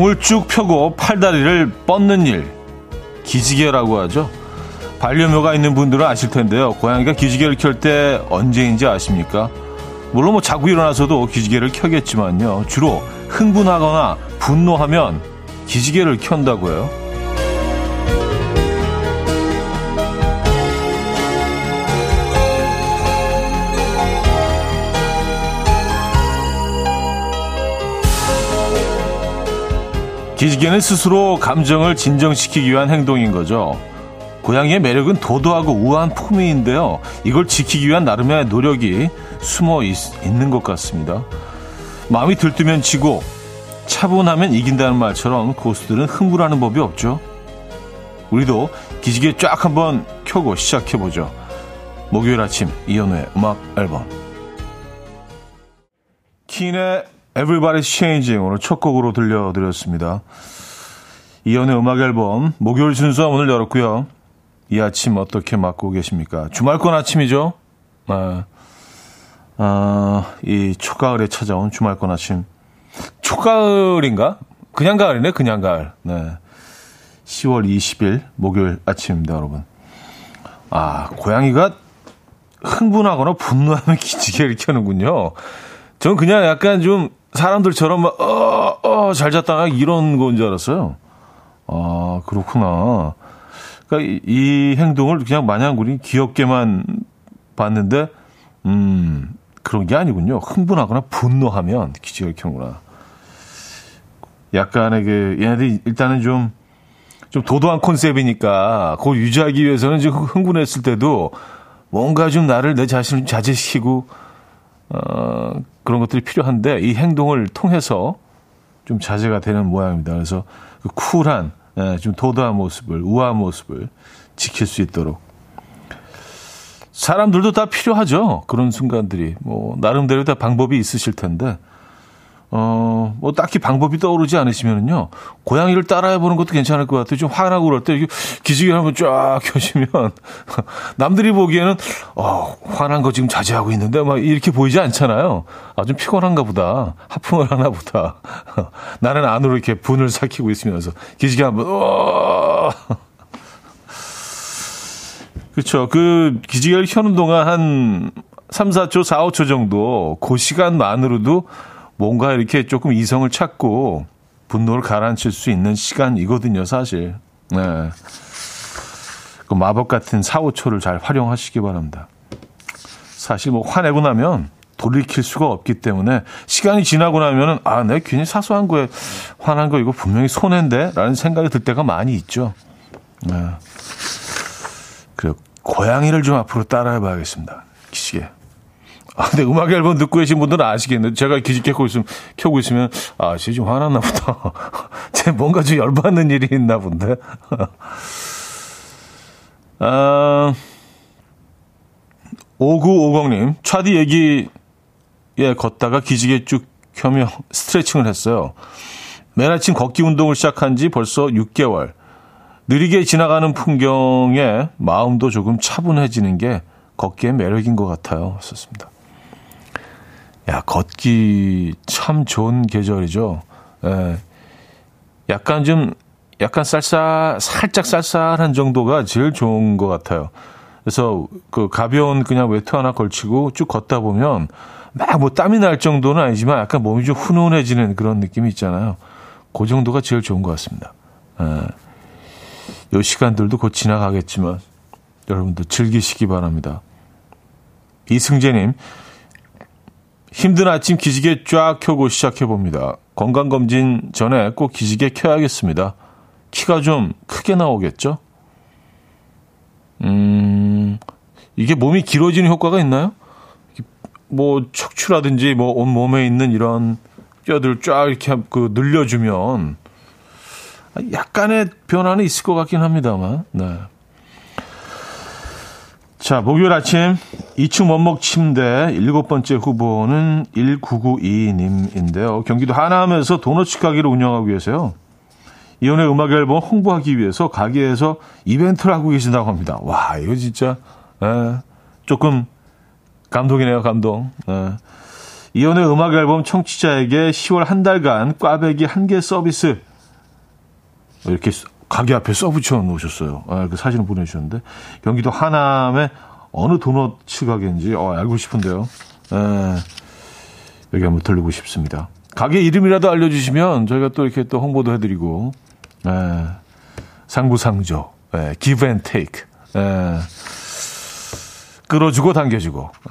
옹을 쭉 펴고 팔다리를 뻗는 일 기지개라고 하죠. 반려묘가 있는 분들은 아실 텐데요. 고양이가 기지개를 켤 때 언제인지 아십니까? 물론 뭐 자고 일어나서도 기지개를 켜겠지만요. 주로 흥분하거나 분노하면 기지개를 켠다고 해요. 기지개는 스스로 감정을 진정시키기 위한 행동인 거죠. 고양이의 매력은 도도하고 우아한 품위인데요. 이걸 지키기 위한 나름의 노력이 숨어 있, 있는 것 같습니다. 마음이 들뜨면 지고 차분하면 이긴다는 말처럼 고수들은 흥분하는 법이 없죠. 우리도 기지개 쫙 한번 켜고 시작해보죠. 목요일 아침 이연우의 음악 앨범 킨의 Everybody's Changing 오늘 첫 곡으로 들려드렸습니다. 이연의 음악 앨범 목요일 순서 오늘 열었고요. 이 아침 어떻게 맞고 계십니까? 주말권 아침이죠. 아, 아, 이 초가을에 찾아온 주말권 아침. 초가을인가? 그냥 가을이네, 그냥 가을. 네. 10월 20일 목요일 아침입니다, 여러분. 아, 고양이가 흥분하거나 분노하면 기지개를 켜는군요. 전 그냥 약간 좀 사람들처럼 막, 어, 어, 잘 잤다, 이런 건 줄 알았어요. 아, 그렇구나. 그러니까 이, 이 행동을 그냥 마냥 우리 귀엽게만 봤는데, 음, 그런 게 아니군요. 흥분하거나 분노하면 기지개를 켜는구나. 약간의 그, 얘네들이 일단은 좀, 좀 도도한 컨셉이니까, 그걸 유지하기 위해서는 좀 흥분했을 때도 뭔가 좀 나를 내 자신을 자제시키고, 어, 그런 것들이 필요한데 이 행동을 통해서 좀 자제가 되는 모양입니다. 그래서 그 쿨한, 예, 좀 도도한 모습을, 우아한 모습을 지킬 수 있도록. 사람들도 다 필요하죠. 그런 순간들이. 뭐, 나름대로 다 방법이 있으실 텐데, 어, 뭐, 딱히 방법이 떠오르지 않으시면은요, 고양이를 따라해 보는 것도 괜찮을 것 같아요. 좀 화나고 그럴 때, 기지개 한번 쫙 켜시면, 남들이 보기에는, 어, 화난 거 지금 자제하고 있는데, 막 이렇게 보이지 않잖아요. 아, 좀 피곤한가 보다. 하품을 하나 보다. 나는 안으로 이렇게 분을 삭히고 있으면서, 기지개 한 번, 어, 그렇죠. 그 기지개를 켜는 동안 한 3, 4초, 4, 5초 정도 그 시간만으로도 뭔가 이렇게 조금 이성을 찾고 분노를 가라앉힐 수 있는 시간이거든요, 사실. 네. 그 마법 같은 4, 5초를 잘 활용하시기 바랍니다. 사실 뭐 화내고 나면 돌이킬 수가 없기 때문에 시간이 지나고 나면은 아, 내가 괜히 사소한 거에 화난 거 이거 분명히 손해인데? 라는 생각이 들 때가 많이 있죠. 네. 그 고양이를 좀 앞으로 따라해 봐야겠습니다. 기시게. 아, 근데 음악 앨범 듣고 계신 분들은 아시겠는데 제가 기지 켜고 있으면 켜고 있으면 아, 쟤 좀 화났나 보다. 쟤 뭔가 좀 열받는 일이 있나 본데. 아, 5950님, 차디 얘기에 걷다가 기지개 쭉 켜며 스트레칭을 했어요. 매일 아침 걷기 운동을 시작한 지 벌써 6개월. 느리게 지나가는 풍경에 마음도 조금 차분해지는 게 걷기의 매력인 것 같아요. 썼습니다. 야, 걷기 참 좋은 계절이죠. 예. 약간 좀, 약간 쌀쌀, 살짝 쌀쌀한 정도가 제일 좋은 것 같아요. 그래서 그 가벼운 그냥 외투 하나 걸치고 쭉 걷다 보면 막 뭐 땀이 날 정도는 아니지만 약간 몸이 좀 훈훈해지는 그런 느낌이 있잖아요. 그 정도가 제일 좋은 것 같습니다. 예. 요 시간들도 곧 지나가겠지만 여러분도 즐기시기 바랍니다. 이승재님, 힘든 아침 기지개 쫙 켜고 시작해봅니다. 건강검진 전에 꼭 기지개 켜야겠습니다. 키가 좀 크게 나오겠죠? 음, 이게 몸이 길어지는 효과가 있나요? 뭐, 척추라든지 뭐, 온몸에 있는 이런 뼈들 쫙 이렇게 그 늘려주면 약간의 변화는 있을 것 같긴 합니다만, 네. 자, 목요일 아침 2층 원목 침대 일곱 번째 후보는 1992님인데요. 경기도 하남에서 도너츠 가게를 운영하고 계세요. 이혼의 음악 앨범 홍보하기 위해서 가게에서 이벤트를 하고 계신다고 합니다. 와, 이거 진짜 에, 조금 감동이네요, 감동. 에. 이연의 음악 앨범 청취자에게 10월 한 달간 꽈배기 한 개 서비스 이렇게 가게 앞에 써붙여 놓으셨어요. 아, 그 사진을 보내주셨는데 경기도 하남의 어느 도넛츠 가게인지 어, 알고 싶은데요. 에, 예. 여기 한번 들르고 싶습니다. 가게 이름이라도 알려주시면 저희가 또 이렇게 또 홍보도 해드리고 에, 예. 상부상조, 에, give and take, 에, 예. 끌어주고 당겨주고.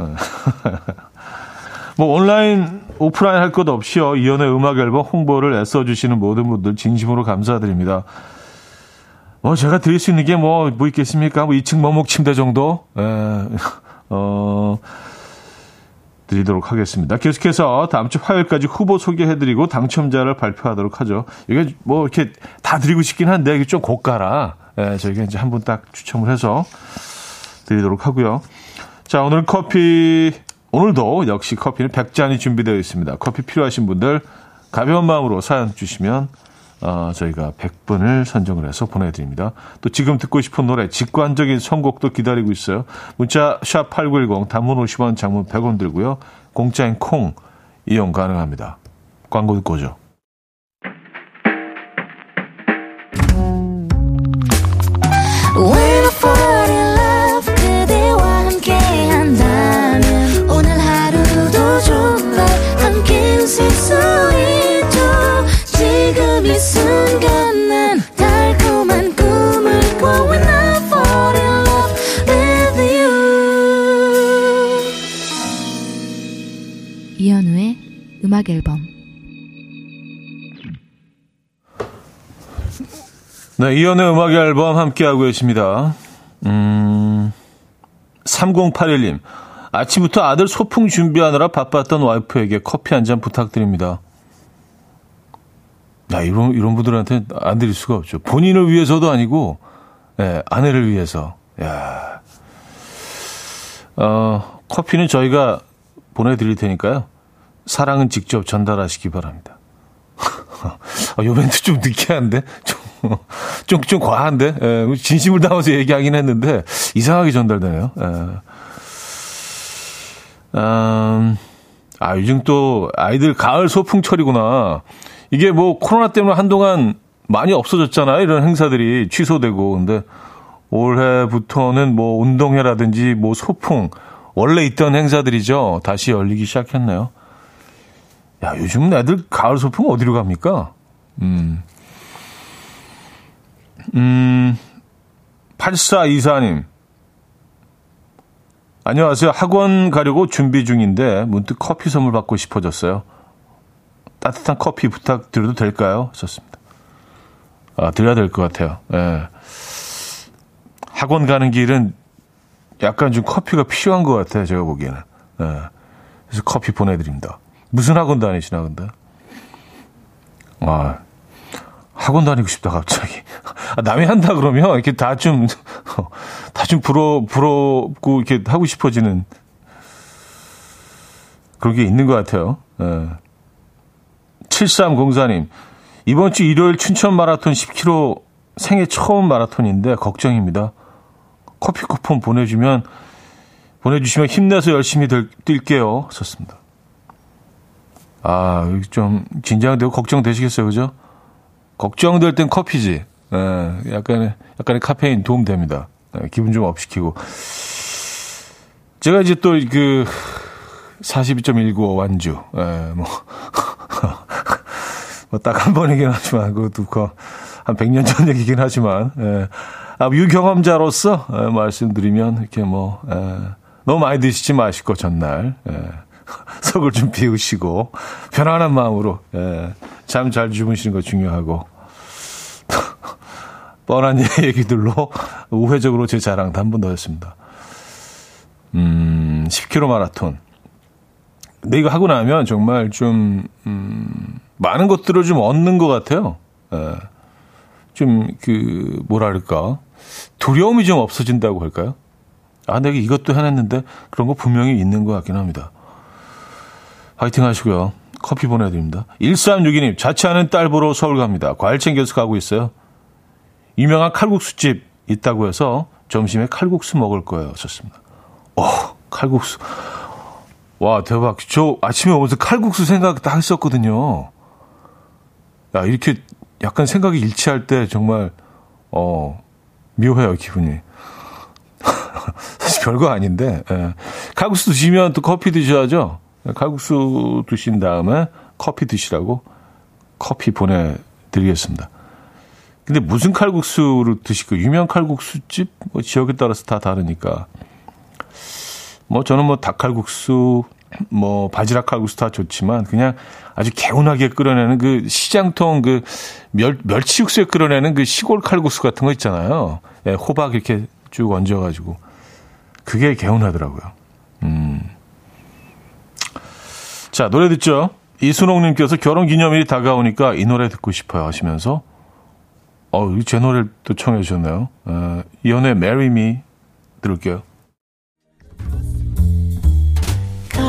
뭐 온라인 오프라인 할 것 없이요 이연의 음악 앨범 홍보를 애써주시는 모든 분들 진심으로 감사드립니다. 뭐 제가 드릴 수 있는 게 뭐뭐 뭐 있겠습니까? 뭐 2층 머목 침대 정도 에, 어 드리도록 하겠습니다. 계속해서 다음 주 화요일까지 후보 소개해드리고 당첨자를 발표하도록 하죠. 이게 뭐 이렇게 다 드리고 싶긴 한데 이게 좀 고가라 에, 저희가 이제 한 분 딱 추첨을 해서 드리도록 하고요. 자 오늘 커피 오늘도 역시 커피는 100잔이 준비되어 있습니다. 커피 필요하신 분들 가벼운 마음으로 사연 주시면 어, 저희가 100분을 선정을 해서 보내드립니다. 또 지금 듣고 싶은 노래, 직관적인 선곡도 기다리고 있어요. 문자 샵8910 단문 50원, 장문 100원 들고요. 공짜인 콩 이용 가능합니다. 광고 듣고 오죠. 음악 앨범 네, 이연의 음악 앨범 함께하고 계십니다. 음, 3081님. 아침부터 아들 소풍 준비하느라 바빴던 와이프에게 커피 한 잔 부탁드립니다. 야, 이런, 이런 분들한테 안 드릴 수가 없죠. 본인을 위해서도 아니고, 예, 아내를 위해서. 야 어, 커피는 저희가 보내 드릴 테니까요. 사랑은 직접 전달하시기 바랍니다. 아, 요 멘트 좀 느끼한데? 좀, 좀, 좀 과한데? 예, 진심을 담아서 얘기하긴 했는데, 이상하게 전달되네요. 예. 음, 아, 요즘 또 아이들 가을 소풍철이구나. 이게 뭐 코로나 때문에 한동안 많이 없어졌잖아요. 이런 행사들이 취소되고. 근데 올해부터는 뭐 운동회라든지 뭐 소풍, 원래 있던 행사들이죠. 다시 열리기 시작했네요. 야, 요즘 애들 가을 소풍 어디로 갑니까? 음. 음, 8424님. 안녕하세요. 학원 가려고 준비 중인데 문득 커피 선물 받고 싶어졌어요. 따뜻한 커피 부탁드려도 될까요? 썼습니다. 아, 드려야 될 것 같아요. 예. 학원 가는 길은 약간 좀 커피가 필요한 것 같아요. 제가 보기에는. 예. 그래서 커피 보내드립니다. 무슨 학원 다니시나 근데? 아 학원 다니고 싶다 갑자기. 아, 남이 한다 그러면 이렇게 다 좀 다 좀 부러 부럽고 이렇게 하고 싶어지는 그런 게 있는 것 같아요. 예. 7304님 이번 주 일요일 춘천 마라톤 10km 생애 처음 마라톤인데 걱정입니다. 커피 쿠폰 보내주면 보내주시면 힘내서 열심히 될, 뛸게요. 썼습니다. 아, 좀 긴장되고 걱정되시겠어요, 그죠? 걱정될 땐 커피지. 예, 약간의, 약간의 카페인 도움 됩니다. 예, 기분 좀 업시키고. 제가 이제 또 그, 42.195 완주, 예, 뭐, 뭐 딱 한 번이긴 하지만, 그것도 한 100년 전 얘기긴 하지만, 예. 아, 유경험자로서 예, 말씀드리면, 이렇게 뭐, 예, 너무 많이 드시지 마시고, 전날. 예. 속을 좀 비우시고 편안한 마음으로 예, 잠 잘 주무시는 거 중요하고 뻔한 얘기들로 우회적으로 제 자랑도 한번더 했습니다. 음, 10km 마라톤. 근데 이거 하고 나면 정말 좀, 음, 많은 것들을 좀 얻는 것 같아요. 예. 좀, 그, 뭐랄까. 두려움이 좀 없어진다고 할까요? 아, 내가 이것도 해냈는데 그런 거 분명히 있는 것 같긴 합니다. 화이팅 하시고요. 커피 보내드립니다. 1362님, 자취하는 딸 보러 서울 갑니다. 과일 챙겨서 가고 있어요. 유명한 칼국수집 있다고 해서 점심에 칼국수 먹을 거예요. 좋습니다. 어, 칼국수. 와, 대박. 저 아침에 오면서 칼국수 생각 딱 했었거든요. 야, 이렇게 약간 생각이 일치할 때 정말, 어, 묘해요, 기분이. 사실 별거 아닌데, 예. 칼국수 드시면 또 커피 드셔야죠. 칼국수 드신 다음에 커피 드시라고 커피 보내드리겠습니다. 근데 무슨 칼국수를 드실까? 유명 칼국수집? 뭐 지역에 따라서 다 다르니까. 뭐 저는 뭐 닭칼국수, 뭐 바지락 칼국수 다 좋지만 그냥 아주 개운하게 끓여내는 그 시장통 그 멸, 멸치 육수에 끓여내는 그 시골 칼국수 같은 거 있잖아요. 예, 호박 이렇게 쭉 얹어가지고. 그게 개운하더라고요. 음. 자, 노래 듣죠? 이순옥님께서 결혼 기념일이 다가오니까 이 노래 듣고 싶어요 하시면서, 어, 제 노래를 또 청해 주셨네요. 어, 이연의 Marry Me 들을게요.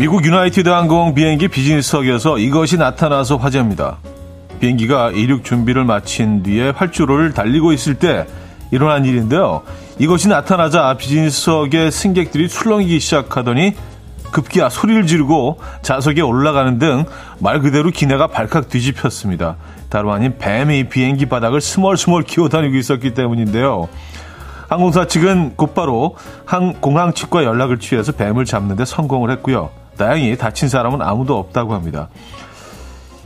미국 유나이티드 항공 비행기 비즈니스석에서 이것이 나타나서 화제입니다. 비행기가 이륙 준비를 마친 뒤에 활주로를 달리고 있을 때 일어난 일인데요. 이것이 나타나자 비즈니스석의 승객들이 술렁이기 시작하더니 급기야 소리를 지르고 좌석에 올라가는 등 말 그대로 기내가 발칵 뒤집혔습니다. 다름 아닌 뱀이 비행기 바닥을 스멀스멀 기어다니고 있었기 때문인데요. 항공사 측은 곧바로 공항 측과 연락을 취해서 뱀을 잡는 데 성공을 했고요. 다행히 다친 사람은 아무도 없다고 합니다.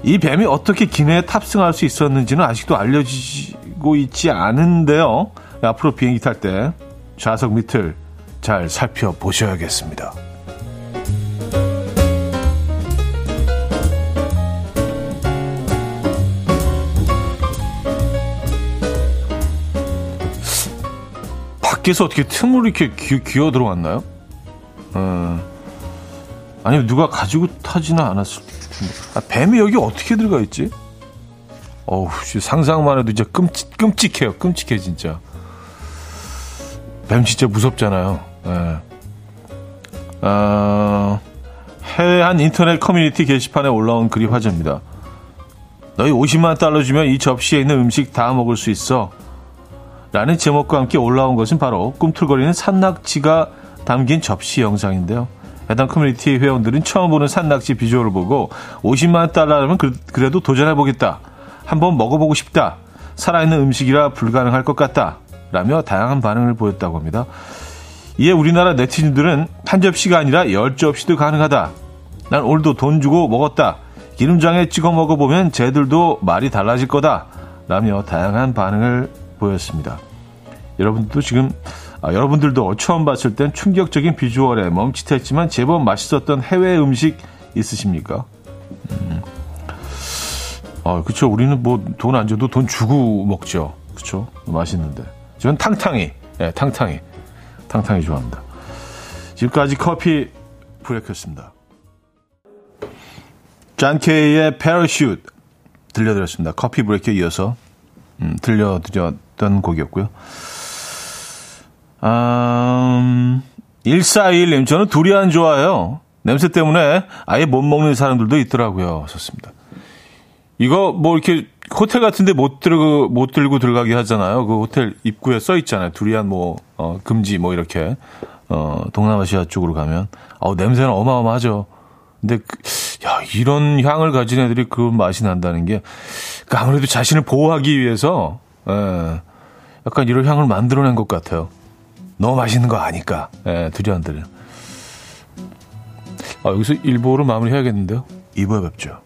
이 뱀이 어떻게 기내에 탑승할 수 있었는지는 아직도 알려지고 있지 않은데요. 앞으로 비행기 탈 때 좌석 밑을 잘 살펴보셔야겠습니다. 밖에서 어떻게 틈으로 이렇게 기, 어 들어왔나요? 어, 아니면 누가 가지고 타지는 않았을. 아, 뱀이 여기 어떻게 들어가 있지? 어우, 상상만 해도 이제 끔찍, 끔찍해요. 끔찍해, 진짜. 뱀 진짜 무섭잖아요. 예. 어, 해외 한 인터넷 커뮤니티 게시판에 올라온 글이 화제입니다. 너희 50만 달러 주면 이 접시에 있는 음식 다 먹을 수 있어. 라는 제목과 함께 올라온 것은 바로 꿈틀거리는 산낙지가 담긴 접시 영상인데요. 해당 커뮤니티 회원들은 처음 보는 산낙지 비주얼을 보고 50만 달러라면 그, 래도 도전해보겠다. 한번 먹어보고 싶다. 살아있는 음식이라 불가능할 것 같다. 라며 다양한 반응을 보였다고 합니다. 이에 우리나라 네티즌들은 한 접시가 아니라 열 접시도 가능하다. 난 오늘도 돈 주고 먹었다. 기름장에 찍어 먹어보면 쟤들도 말이 달라질 거다. 라며 다양한 반응을 보였습니다. 여러분도 지금 아, 여러분들도 처음 봤을 땐 충격적인 비주얼에 멈칫했지만 제법 맛있었던 해외 음식 있으십니까? 음. 아, 그쵸. 우리는 뭐 돈 안 줘도 돈 주고 먹죠. 그쵸. 맛있는데. 저는 탕탕이. 예, 네, 탕탕이. 탕탕이 좋아합니다. 지금까지 커피 브레이크였습니다. 잔 케이의 패러슈트 들려드렸습니다. 커피 브레이크에 이어서 음, 들려드렸던 곡이었고요. 음, 1421님, 저는 두리안 좋아해요. 냄새 때문에 아예 못 먹는 사람들도 있더라고요. 좋습니다. 이거 뭐 이렇게 호텔 같은데 못 들고 못 들고 들어가게 하잖아요. 그 호텔 입구에 써 있잖아요. 두리안 뭐 어, 금지 뭐 이렇게 어, 동남아시아 쪽으로 가면 어, 냄새는 어마어마하죠. 근데 그, 야 이런 향을 가진 애들이 그 맛이 난다는 게그 아무래도 자신을 보호하기 위해서 예, 약간 이런 향을 만들어낸 것 같아요. 너무 맛있는 거 아니까 예, 두리안들은. 아, 여기서 1부로 마무리해야겠는데요. 2부에 뵙죠.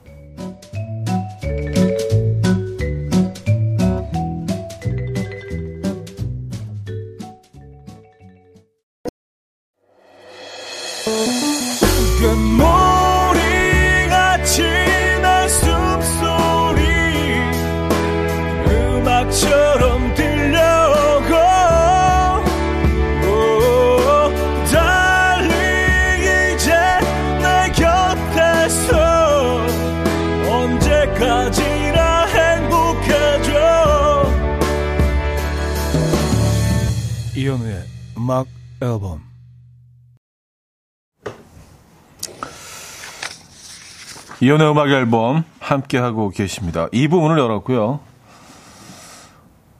음악 앨범 이연의 음악 앨범 함께 하고 계십니다. 이 부분을 열었고요.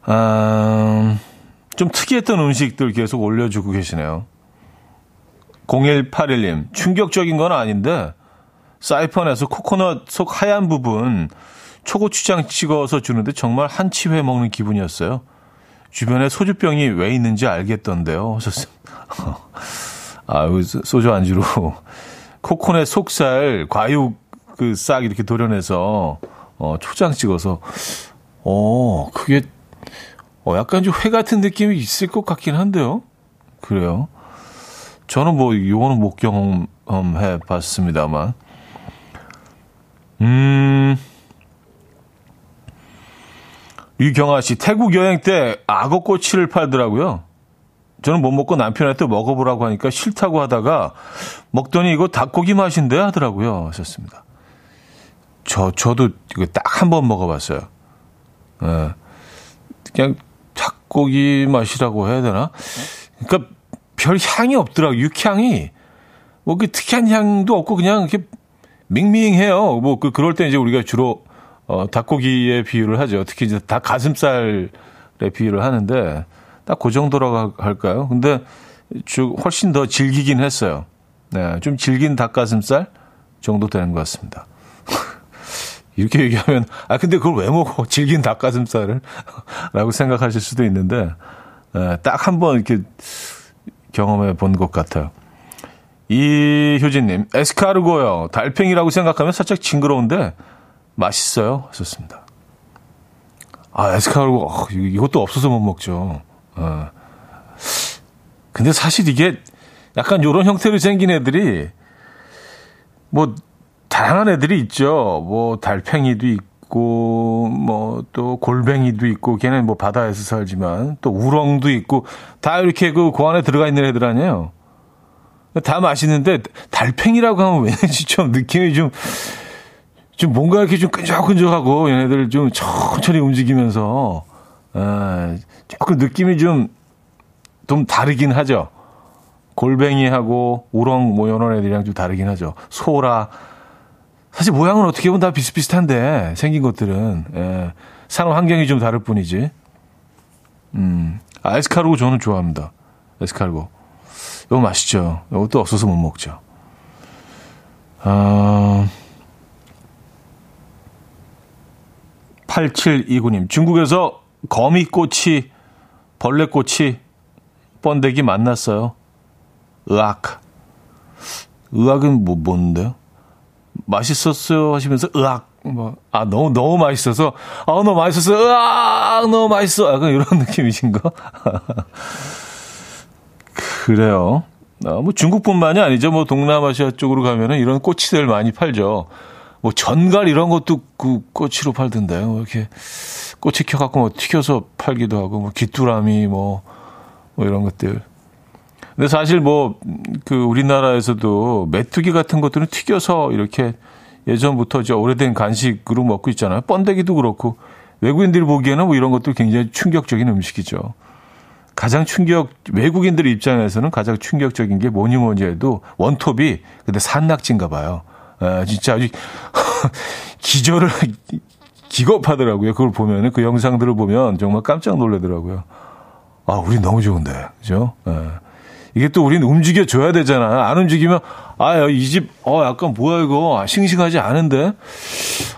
아, 좀 특이했던 음식들 계속 올려주고 계시네요. 0181님, 충격적인 건 아닌데, 사이펀에서 코코넛 속 하얀 부분 초고추장 찍어서 주는데 정말 한치 회 먹는 기분이었어요. 주변에 소주병이 왜 있는지 알겠던데요. 하셨습니다. 아, 소주 안주로 코코넛 속살 과육 그 싹 이렇게 도려내서 어, 초장 찍어서 어, 그게 어, 약간 좀 회 같은 느낌이 있을 것 같긴 한데요. 그래요. 저는 뭐 요거는 못 경험해 봤습니다만. 음. 유경아 씨, 태국 여행 때 악어꼬치를 팔더라고요. 저는 못 먹고 남편한테 먹어보라고 하니까 싫다고 하다가 먹더니 이거 닭고기 맛인데 하더라고요. 하셨습니다. 저, 저도 이거 딱 한 번 먹어봤어요. 예. 그냥 닭고기 맛이라고 해야 되나? 그러니까 별 향이 없더라고. 육향이. 뭐, 그 특이한 향도 없고 그냥 이렇게 밍밍해요. 뭐, 그, 그럴 때 이제 우리가 주로 어, 닭고기에 비유를 하죠. 특히 이제 닭 가슴살에 비유를 하는데 딱 그 정도라고 할까요? 근데 주 훨씬 더 질기긴 했어요. 네, 좀 질긴 닭가슴살 정도 되는 것 같습니다. 이렇게 얘기하면 아 근데 그걸 왜 먹어? 질긴 닭가슴살을? 라고 생각하실 수도 있는데 네, 딱한 번 이렇게 경험해 본 것 같아요. 이효진님, 에스카르고요. 달팽이라고 생각하면 살짝 징그러운데 맛있어요. 하셨습니다. 아, 에스카르고, 어, 이것도 없어서 못 먹죠. 어. 근데 사실 이게 약간 요런 형태로 생긴 애들이 뭐 다양한 애들이 있죠. 뭐 달팽이도 있고 뭐 또 골뱅이도 있고 걔는 뭐 바다에서 살지만 또 우렁도 있고 다 이렇게 그 고 안에 들어가 있는 애들 아니에요. 다 맛있는데 달팽이라고 하면 왠지 좀 느낌이 좀 좀 뭔가 이렇게 좀 끈적끈적하고 얘네들 좀 천천히 움직이면서 에, 조금 느낌이 좀 좀 다르긴 하죠. 골뱅이하고 우렁 뭐 이런 애들이랑 좀 다르긴 하죠. 소라 사실 모양은 어떻게 보면 다 비슷비슷한데 생긴 것들은 예, 산업 환경이 좀 다를 뿐이지. 음, 아, 에스카르고 저는 좋아합니다. 에스카르고 이거 맛있죠. 이것도 없어서 못 먹죠. 아. 8729님, 중국에서 거미꼬치, 벌레꼬치, 번데기 만났어요. 의학. 의학은 뭐, 뭔데요? 맛있었어요 하시면서 의학. 뭐, 아, 너무, 너무 맛있어서, 아, 너무 맛있었어. 의학! 너무 맛있어. 약간 이런 느낌이신가? 그래요. 아, 뭐 중국뿐만이 아니죠. 뭐 동남아시아 쪽으로 가면은 이런 꼬치들 많이 팔죠. 뭐 전갈 이런 것도 그 꼬치로 팔던데요. 뭐 이렇게 꼬치 켜갖고 뭐 튀겨서 팔기도 하고 뭐 귀뚜라미 뭐, 뭐 이런 것들. 근데 사실 뭐 그 우리나라에서도 메뚜기 같은 것들은 튀겨서 이렇게 예전부터 저 오래된 간식으로 먹고 있잖아요. 번데기도 그렇고 외국인들이 보기에는 뭐 이런 것도 굉장히 충격적인 음식이죠. 가장 충격 외국인들 입장에서는 가장 충격적인 게 뭐니 뭐니 해도 원톱이 근데 산낙지인가 봐요. 아, 진짜 아주 기절을 기겁하더라고요. 그걸 보면은 그 영상들을 보면 정말 깜짝 놀라더라고요. 아, 우리 너무 좋은데, 그죠? 예. 이게 또 우리는 움직여 줘야 되잖아. 안 움직이면 아, 이 집, 어, 약간 뭐야 이거 싱싱하지 않은데,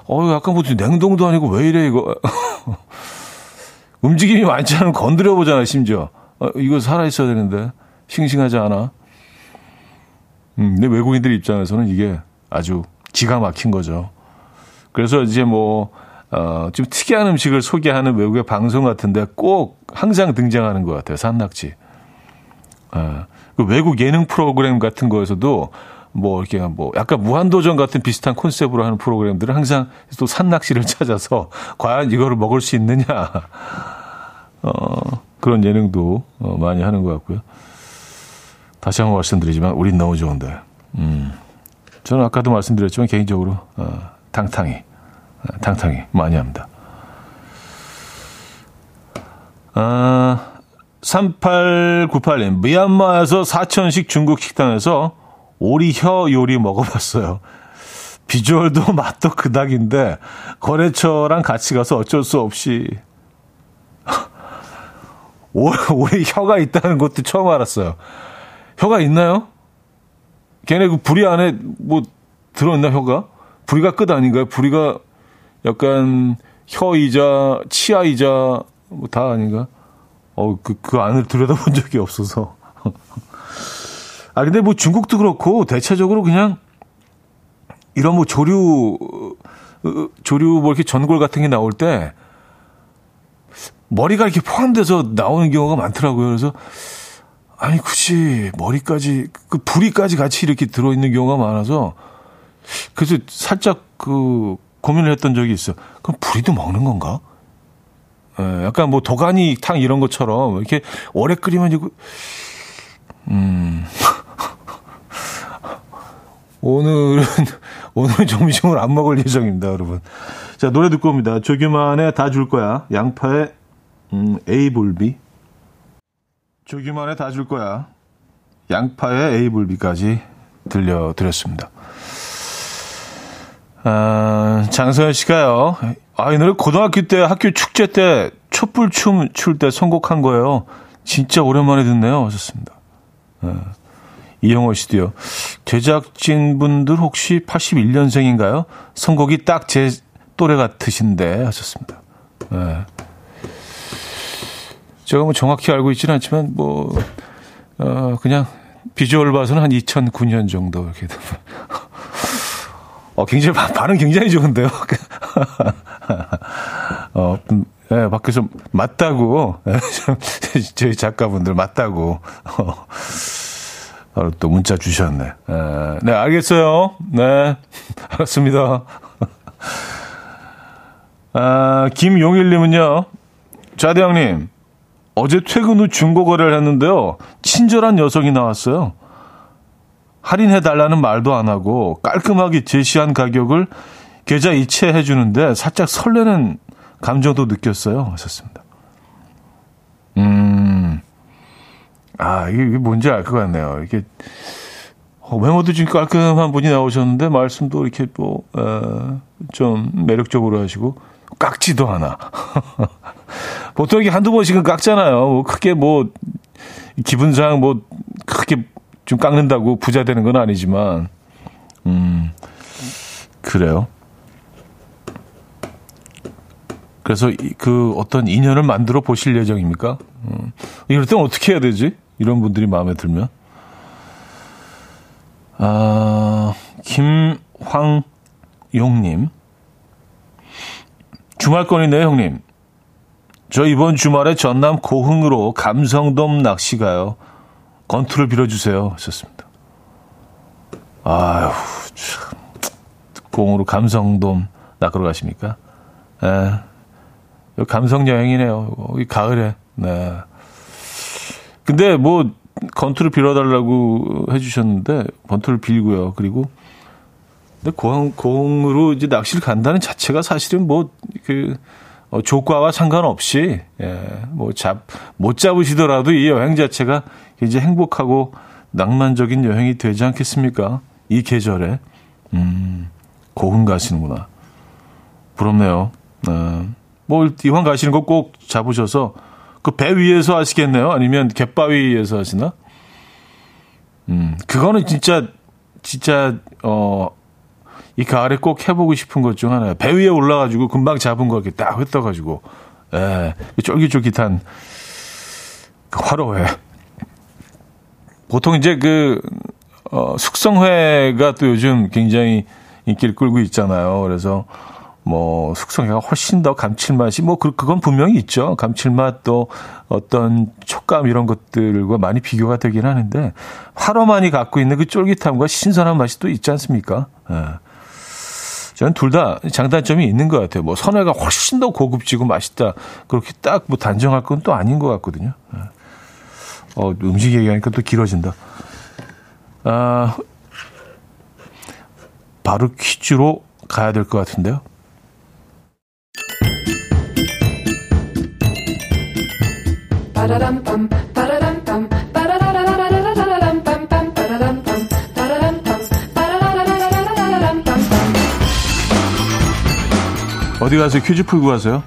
어, 약간 무슨 냉동도 아니고 왜 이래 이거. 움직임이 많지 않으면 건드려 보잖아 심지어. 어, 이거 살아 있어야 되는데 싱싱하지 않아. 음, 근데 외국인들 입장에서는 이게 아주 기가 막힌 거죠. 그래서 이제 뭐, 어, 좀 특이한 음식을 소개하는 외국의 방송 같은데 꼭 항상 등장하는 것 같아요. 산낙지. 어, 그 외국 예능 프로그램 같은 거에서도 뭐 이렇게 뭐 약간 무한도전 같은 비슷한 콘셉트로 하는 프로그램들은 항상 또 산낙지를 찾아서 과연 이거를 먹을 수 있느냐. 어, 그런 예능도 어, 많이 하는 것 같고요. 다시 한번 말씀드리지만 우린 너무 좋은데. 음. 저는 아까도 말씀드렸지만 개인적으로 어, 탕탕이, 어, 탕탕이 많이 합니다. 아, 3898님, 미얀마에서 사천식 중국 식당에서 오리혀 요리 먹어봤어요. 비주얼도 맛도 그닥인데, 거래처랑 같이 가서 어쩔 수 없이. 오리 혀가 있다는 것도 처음 알았어요. 혀가 있나요? 걔네 그 부리 안에 뭐 들어있나 혀가? 부리가 끝 아닌가요? 부리가 약간 혀이자 치아이자 뭐 다 아닌가? 어, 그, 그 안을 들여다본 적이 없어서. 아, 근데 뭐 중국도 그렇고 대체적으로 그냥 이런 뭐 조류, 어, 조류 뭐 이렇게 전골 같은 게 나올 때 머리가 이렇게 포함돼서 나오는 경우가 많더라고요. 그래서 아니, 굳이 머리까지, 그 부리까지 같이 이렇게 들어있는 경우가 많아서 그래서 살짝 그 고민을 했던 적이 있어요. 그럼 부리도 먹는 건가? 예, 약간 뭐 도가니 탕 이런 것처럼 이렇게 오래 끓이면 이거 음 오늘은 오늘 점심을 안 먹을 예정입니다, 여러분. 자 노래 듣고 옵니다. 조규만의 다 줄 거야. 양파의 음, 에이블비. 조규만의 다줄 거야. 양파의 에이블비까지 들려드렸습니다. 아, 장서연 씨가요. 아, 이 노래 고등학교 때 학교 축제 때 촛불 춤 출 때 선곡한 거예요. 진짜 오랜만에 듣네요. 하셨습니다. 네. 이영호 씨도요. 제작진 분들 혹시 81년생인가요? 선곡이 딱 제 또래 같으신데 하셨습니다. 네. 제가 뭐 정확히 알고 있지는 않지만 뭐 어, 그냥 비주얼 봐서는 한 2009년 정도 이렇게 어, 굉장히 반응 굉장히 좋은데요. 어, 음, 예, 밖에서 맞다고 예, 저희 작가분들 맞다고 어, 바로 또 문자 주셨네. 예, 네, 알겠어요. 네, 알았습니다. 아, 김용일님은요, 자대 형님, 어제 퇴근 후 중고 거래를 했는데요, 친절한 녀석이 나왔어요. 할인해 달라는 말도 안 하고 깔끔하게 제시한 가격을 계좌 이체해 주는데 살짝 설레는 감정도 느꼈어요. 하셨습니다. 음. 아, 이게 뭔지 알 것 같네요. 이게 어, 외모도 좀 깔끔한 분이 나오셨는데 말씀도 이렇게 또, 어, 좀 매력적으로 하시고 깎지도 않아. 보통 이게 한두 번씩은 깎잖아요. 뭐 크게 뭐 기분상 뭐 크게 좀 깎는다고 부자 되는 건 아니지만, 음, 그래요. 그래서 그 어떤 인연을 만들어 보실 예정입니까? 음, 이럴 땐 어떻게 해야 되지? 이런 분들이 마음에 들면. 아, 김황용님. 주말권이네요, 형님. 저 이번 주말에 전남 고흥으로 감성돔 낚시 가요. 건투를 빌어주세요. 하셨습니다. 아휴, 참. 공으로 감성돔 낚으러 가십니까? 예. 감성 여행이네요. 이 가을에. 네. 근데 뭐, 건투를 빌어달라고 해주셨는데, 건투를 빌고요. 그리고, 근데 공, 공으로 이제 낚시를 간다는 자체가 사실은 뭐, 그, 어, 조과와 상관없이, 예, 뭐, 잡, 못 잡으시더라도 이 여행 자체가 굉장히 행복하고 낭만적인 여행이 되지 않겠습니까? 이 계절에. 음, 고흥 가시는구나. 부럽네요. 네. 뭐, 이왕 가시는 거 꼭 잡으셔서 그 배 위에서 하시겠네요? 아니면 갯바위 위에서 하시나? 음, 그거는 진짜, 진짜, 어, 이 가을에 꼭 해보고 싶은 것 중 하나예요. 배 위에 올라가지고 금방 잡은 거 이렇게 딱 흩어가지고, 예, 쫄깃쫄깃한 그 화로회. 보통 이제 그, 어, 숙성회가 또 요즘 굉장히 인기를 끌고 있잖아요. 그래서 뭐 숙성회가 훨씬 더 감칠맛이 뭐 그, 그건 분명히 있죠. 감칠맛 또 어떤 촉감 이런 것들과 많이 비교가 되긴 하는데 화로만이 갖고 있는 그 쫄깃함과 신선한 맛이 또 있지 않습니까? 예. 저는 둘 다 장단점이 있는 것 같아요. 뭐 선회가 훨씬 더 고급지고 맛있다. 그렇게 딱 뭐 단정할 건 또 아닌 것 같거든요. 예. 어, 음식 얘기하니까 또 길어진다. 아, 바로 퀴즈로 가야 될 것 같은데요. 어디 가서 퀴즈 풀고 가세요?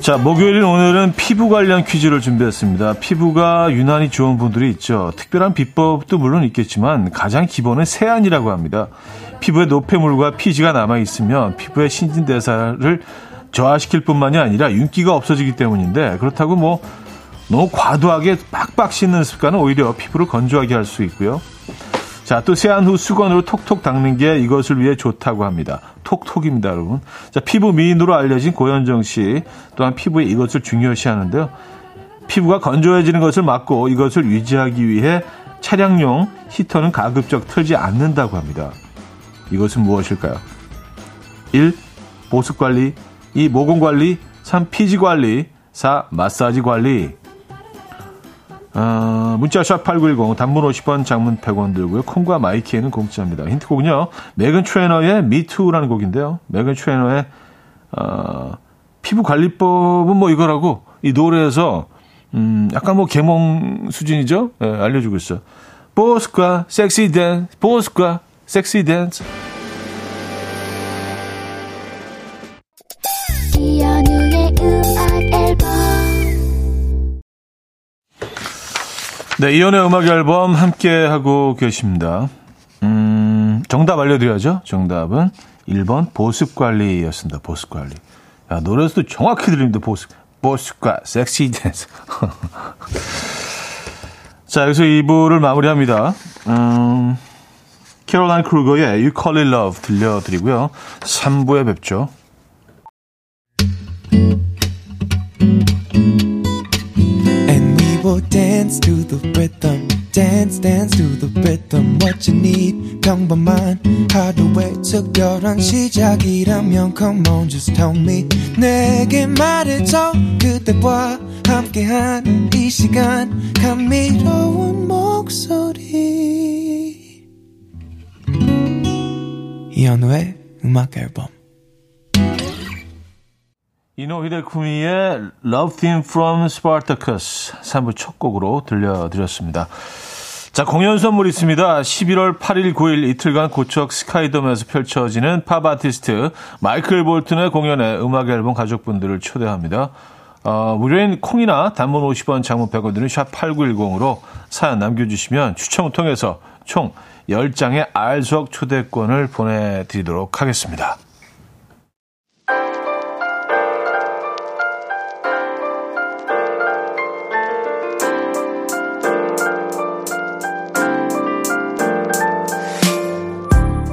자, 목요일인 오늘은 피부 관련 퀴즈를 준비했습니다. 피부가 유난히 좋은 분들이 있죠. 특별한 비법도 물론 있겠지만 가장 기본은 세안이라고 합니다. 피부에 노폐물과 피지가 남아 있으면 피부의 신진대사를 저하시킬 뿐만이 아니라 윤기가 없어지기 때문인데 그렇다고 뭐 너무 과도하게 빡빡 씻는 습관은 오히려 피부를 건조하게 할 수 있고요. 자, 또 세안 후 수건으로 톡톡 닦는 게 이것을 위해 좋다고 합니다. 톡톡입니다, 여러분. 자, 피부 미인으로 알려진 고현정 씨 또한 피부에 이것을 중요시 하는데요. 피부가 건조해지는 것을 막고 이것을 유지하기 위해 차량용 히터는 가급적 틀지 않는다고 합니다. 이것은 무엇일까요? 1. 보습 관리 2. 모공 관리 3. 피지 관리 4. 마사지 관리 어, 문자샵 8910 단문 50원 장문 100원 들고요. 콩과 마이K는 공짜입니다. 힌트곡은요. 메건 트레이너의 Me Too라는 곡인데요. 메건 트레이너의 어, 피부 관리법은 뭐 이거라고 이 노래에서 음, 약간 뭐 계몽 수준이죠. 예, 알려주고 있어요. 보습과 섹시 댄스, 보습과 섹시 댄스. 네, 이연의 음악 앨범 함께 하고 계십니다. 음, 정답 알려드려야죠. 정답은 1번 보습 관리였습니다. 보습 관리. 야, 노래에서도 정확히 들립니다. 보습. 보습과 섹시 댄스. 자, 여기서 2부를 마무리합니다. 음, 캐롤라인 크루거의 You Call It Love 들려드리고요. 3부에 뵙죠. Dance to the rhythm. Dance, dance to the rhythm. What you need, 평범한 하루의 특별한 시작이라면 Come on, just tell me. 내게 말해줘. 그대와 함께한 이 시간. 감미로운 목소리. 이현우의 음악 앨범. 이노 히데쿠미의 Love Theme from Spartacus 3부 첫 곡으로 들려드렸습니다. 자, 공연 선물 있습니다. 11월 8일, 9일 이틀간 고척 스카이돔에서 펼쳐지는 팝 아티스트 마이클 볼튼의 공연에 음악 앨범 가족분들을 초대합니다. 어, 무료인 콩이나 단문 50원, 장문 100원 드는 샵 8910으로 사연 남겨주시면 추첨을 통해서 총 10장의 알석 초대권을 보내드리도록 하겠습니다.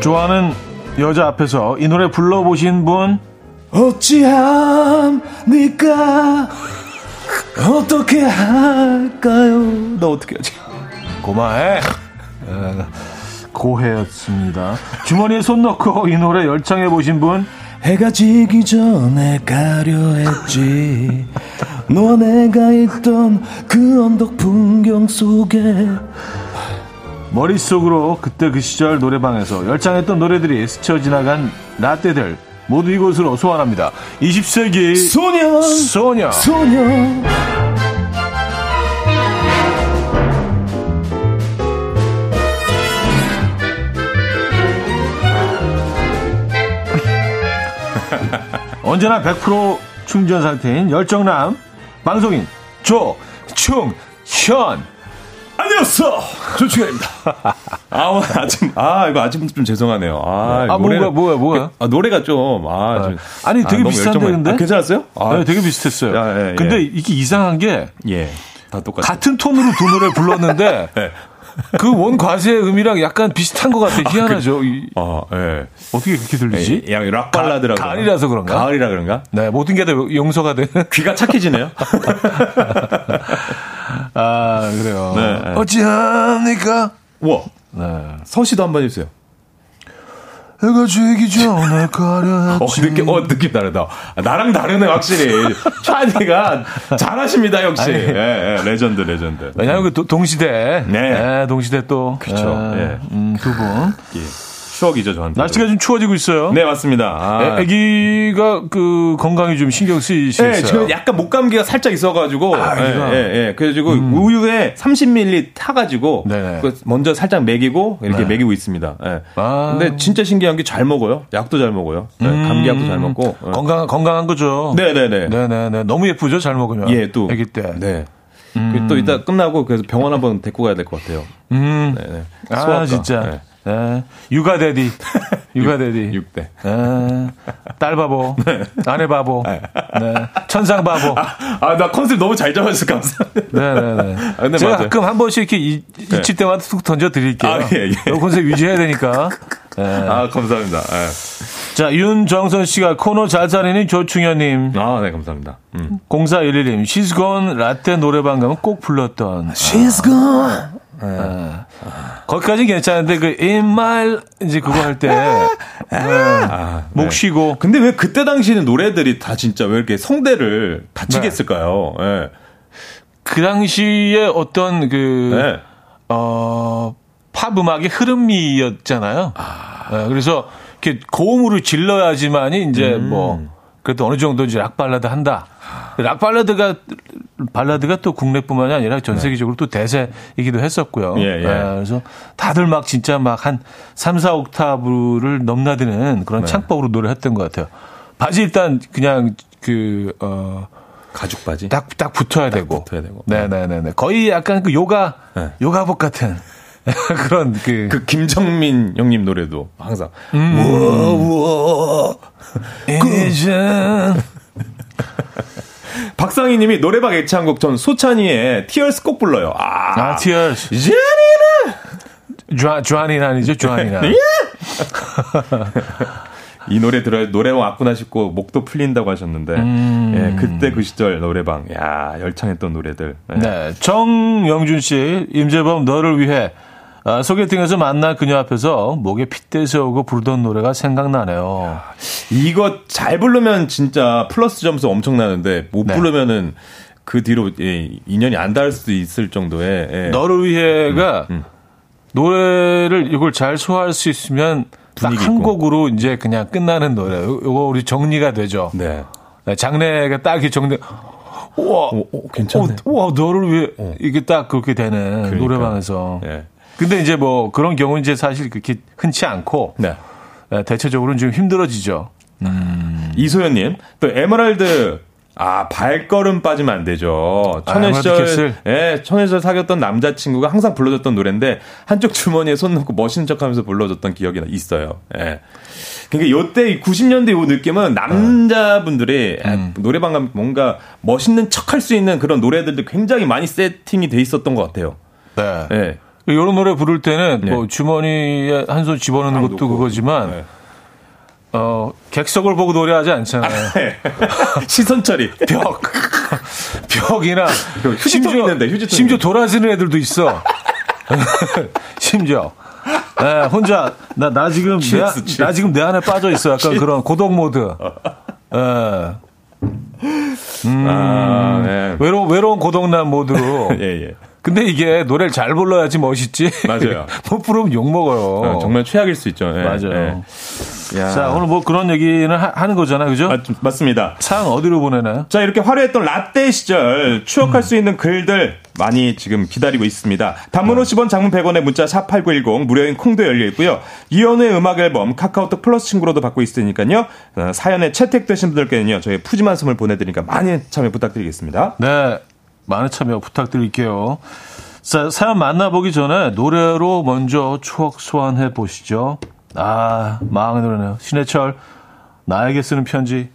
좋아하는 여자 앞에서 이 노래 불러보신 분 어찌합니까? 어떻게 할까요? 너 어떻게 하지? 고마해. 에, 고해였습니다. 주머니에 손 넣고 이 노래 열창해 보신 분 해가 지기 전에 가려 했지. 너와 내가 있던 그 언덕 풍경 속에 머릿속으로 그때 그 시절 노래방에서 열창했던 노래들이 스쳐 지나간 라떼들 모두 이곳으로 소환합니다. 20세기 소년 소녀. 소년 언제나 100% 충전 상태인 열정남 방송인 조충현. 안녕하세요 조충현입니다. 아 아침 아 이거 아침 좀 죄송하네요. 아, 아, 뭐가, 뭐야, 뭐야? 아, 노래가 좀 아 좀, 아니 되게 너무 비슷한데 근데 아, 괜찮았어요? 아, 네, 되게 비슷했어요. 야, 예, 예. 근데 이게 이상한 게 예. 다 똑같아. 같은 톤으로 두 노래 불렀는데 네. 그원 과세의 의미랑 약간 비슷한 것 같아. 희한하죠. 이- 아, 예. 어떻게 그렇게 들리지? 예, 야, 락 발라드라고. 가- 가을이라서 그런가? 가을이라 그런가? 네, 모든 게 다 용서가 되는. 귀가 착해지네요. 아, 그래요. 네, 네. 어찌합니까? 우와. 네. 서시도 한 번 해주세요. 해가 지기 전에 가려 어, 느낌, 어, 느낌 다르다. 아, 나랑 다르네, 확실히. 차디가 잘하십니다, 역시. 아니. 예, 예, legend, legend. 왜냐하면 그 도- 동시대. 네. 동시대 또. 그쵸, 예, 예. 음, 두 분. 예. 추억이죠, 저한테. 날씨가 좀 추워지고 있어요. 네, 맞습니다. 아. 애- 애기가 그 건강이 좀 신경 쓰이시겠어요. 네, 지금 약간 목감기가 살짝 있어가지고, 아, 예, 아기가? 예, 예. 그래가지고 우유에 30ml 타가지고, 네네. 그 먼저 살짝 먹이고 이렇게 네. 먹이고 있습니다. 예. 아. 근데 진짜 신기한 게 잘 먹어요. 약도 잘 먹어요. 예, 감기약도 잘 먹고. 예. 건강 건강한 거죠. 네네네. 네네네. 너무 예쁘죠. 잘 먹으면. 예, 또. 아기 때. 네. 그또 이따 끝나고 그래서 병원 한번 데리고 가야 될 것 같아요. 음. 네, 네. 아 소아과. 진짜. 네. 네. 육아 데디. 육아 데디. 6대. 네. 딸 바보. 아내 바보. 네. 네. 천상 바보. 아, 나 컨셉 너무 잘 잡아줘서 감사합니다. 네네네. 아, 근데 제가 맞아요. 가끔 한 번씩 이렇게 이, 잊힐 때마다 툭 던져 드릴게요. 아, 예, 예. 이 컨셉 유지해야 되니까. 네. 아, 감사합니다. 예. 자, 윤정선 씨가 코너 잘 살리는 조충현님. 아, 네, 감사합니다. 음. 0411님, She's Gone 라떼 노래방 가면 꼭 불렀던. She's gone. 거기까지 괜찮은데, 그, In My, 이제 그거 할 때, 아, 목 네. 쉬고. 근데 왜 그때 당시에는 노래들이 다 진짜 왜 이렇게 성대를 다치게 네. 했을까요? 예. 그 당시에 어떤 그, 네. 어, 팝 음악의 흐름이었잖아요. 네, 그래서 이렇게 고음으로 질러야지만이 이제 음. 뭐, 그래도 어느 정도 이제 락 발라드 한다. 락 발라드가, 발라드가 또 국내뿐만이 아니라 전 세계적으로 또 대세이기도 했었고요. 네. 예, 예. 네, 그래서 다들 막 진짜 막 한 3, 4 옥타브를 넘나드는 그런 네. 창법으로 노래를 했던 것 같아요. 바지 일단 그냥 그, 어, 가죽 바지. 딱, 딱 붙어야 되고. 붙어야 되고. 네네네네. 거의 약간 그 요가, 네. 요가복 같은 그런 그. 그 김정민 형님 노래도 항상 음. 우와 우와 이젠. 박상희 님이 노래방 애창곡 전 소찬이의 티얼스 꼭 불러요. 아, 아, 티얼스. 제니나 주한, 주한인 아니죠? 주한이나. 예? 이 노래 들어야 노래방 왔구나 싶고 목도 풀린다고 하셨는데 예, 그때 그 시절 노래방 야 열창했던 노래들 예. 네. 정영준 씨, 임재범 너를 위해 아, 소개팅에서 만난 그녀 앞에서 목에 핏대 세우고 부르던 노래가 생각나네요. 이거 잘 부르면 진짜 플러스 점수 엄청나는데 못 네. 부르면은 그 뒤로 예, 인연이 안 닿을 수도 있을 정도의 예. 너를 위해가 음, 음. 노래를 이걸 잘 소화할 수 있으면 딱 한. 곡으로 이제 그냥 끝나는 노래. 요- 요거 우리 정리가 되죠. 네. 네, 장례가 딱 이렇게 정리. 우와, 오, 오, 괜찮네. 어, 우와, 너를 위해 이게 딱 그렇게 되는 그러니까. 노래방에서. 예. 근데 이제 뭐 그런 경우는 이제 사실 그렇게 흔치 않고 네. 네, 대체적으로는 좀 힘들어지죠. 이소연님 또 에메랄드 아 발걸음 빠지면 안 되죠. 아, 천혜 시절. 예 천혜 시절 사귀었던 남자친구가 항상 불러줬던 노래인데 한쪽 주머니에 손 넣고 멋있는 척하면서 불러줬던 기억이 있어요. 예. 그러니까 요때 90년대 요 느낌은 남자분들이 음. 노래방 가면 뭔가 멋있는 척할 수 있는 그런 노래들도 굉장히 많이 세팅이 돼 있었던 것 같아요. 네. 예. 이런 노래 부를 때는 네. 뭐 주머니에 한 손 집어넣는 딱 것도 놓고. 그거지만 네. 어, 객석을 보고 노래하지 않잖아요. 시선 처리. 벽. 벽이나 그 휴지통 있는데, 휴지통 심지어 있는데. 돌아지는 애들도 있어. 심지어. 예, 혼자 나 나 지금 내, 취했어, 취했어. 나 지금 내 안에 빠져 있어. 약간 그런 고독 모드. 예. 아, 네. 외로 외로운 고독남 모드로. 예, 예. 근데 이게 노래를 잘 불러야지 멋있지. 맞아요. 못 부르면 욕 먹어요. 어, 정말 최악일 수 있죠. 예, 맞아요. 예. 야. 자, 오늘 뭐 그런 얘기는 하, 는 거잖아요. 그죠? 맞, 맞습니다. 사연 어디로 보내나요? 자, 이렇게 화려했던 라떼 시절 추억할 수 있는 글들 많이 지금 기다리고 있습니다. 단문 50원, 장문 100원의 문자 샵 8910 무료인 콩도 열려 있고요. 이연우의 음악 앨범 카카오톡 플러스 친구로도 받고 있으니까요. 어, 사연에 채택되신 분들께는요. 저희 푸짐한 선물 보내드리니까 많이 참여 부탁드리겠습니다. 네. 많은 참여 부탁드릴게요. 자, 사연 만나보기 전에 노래로 먼저 추억 소환해 보시죠. 아, 마음의 노래네요. 신해철, 나에게 쓰는 편지.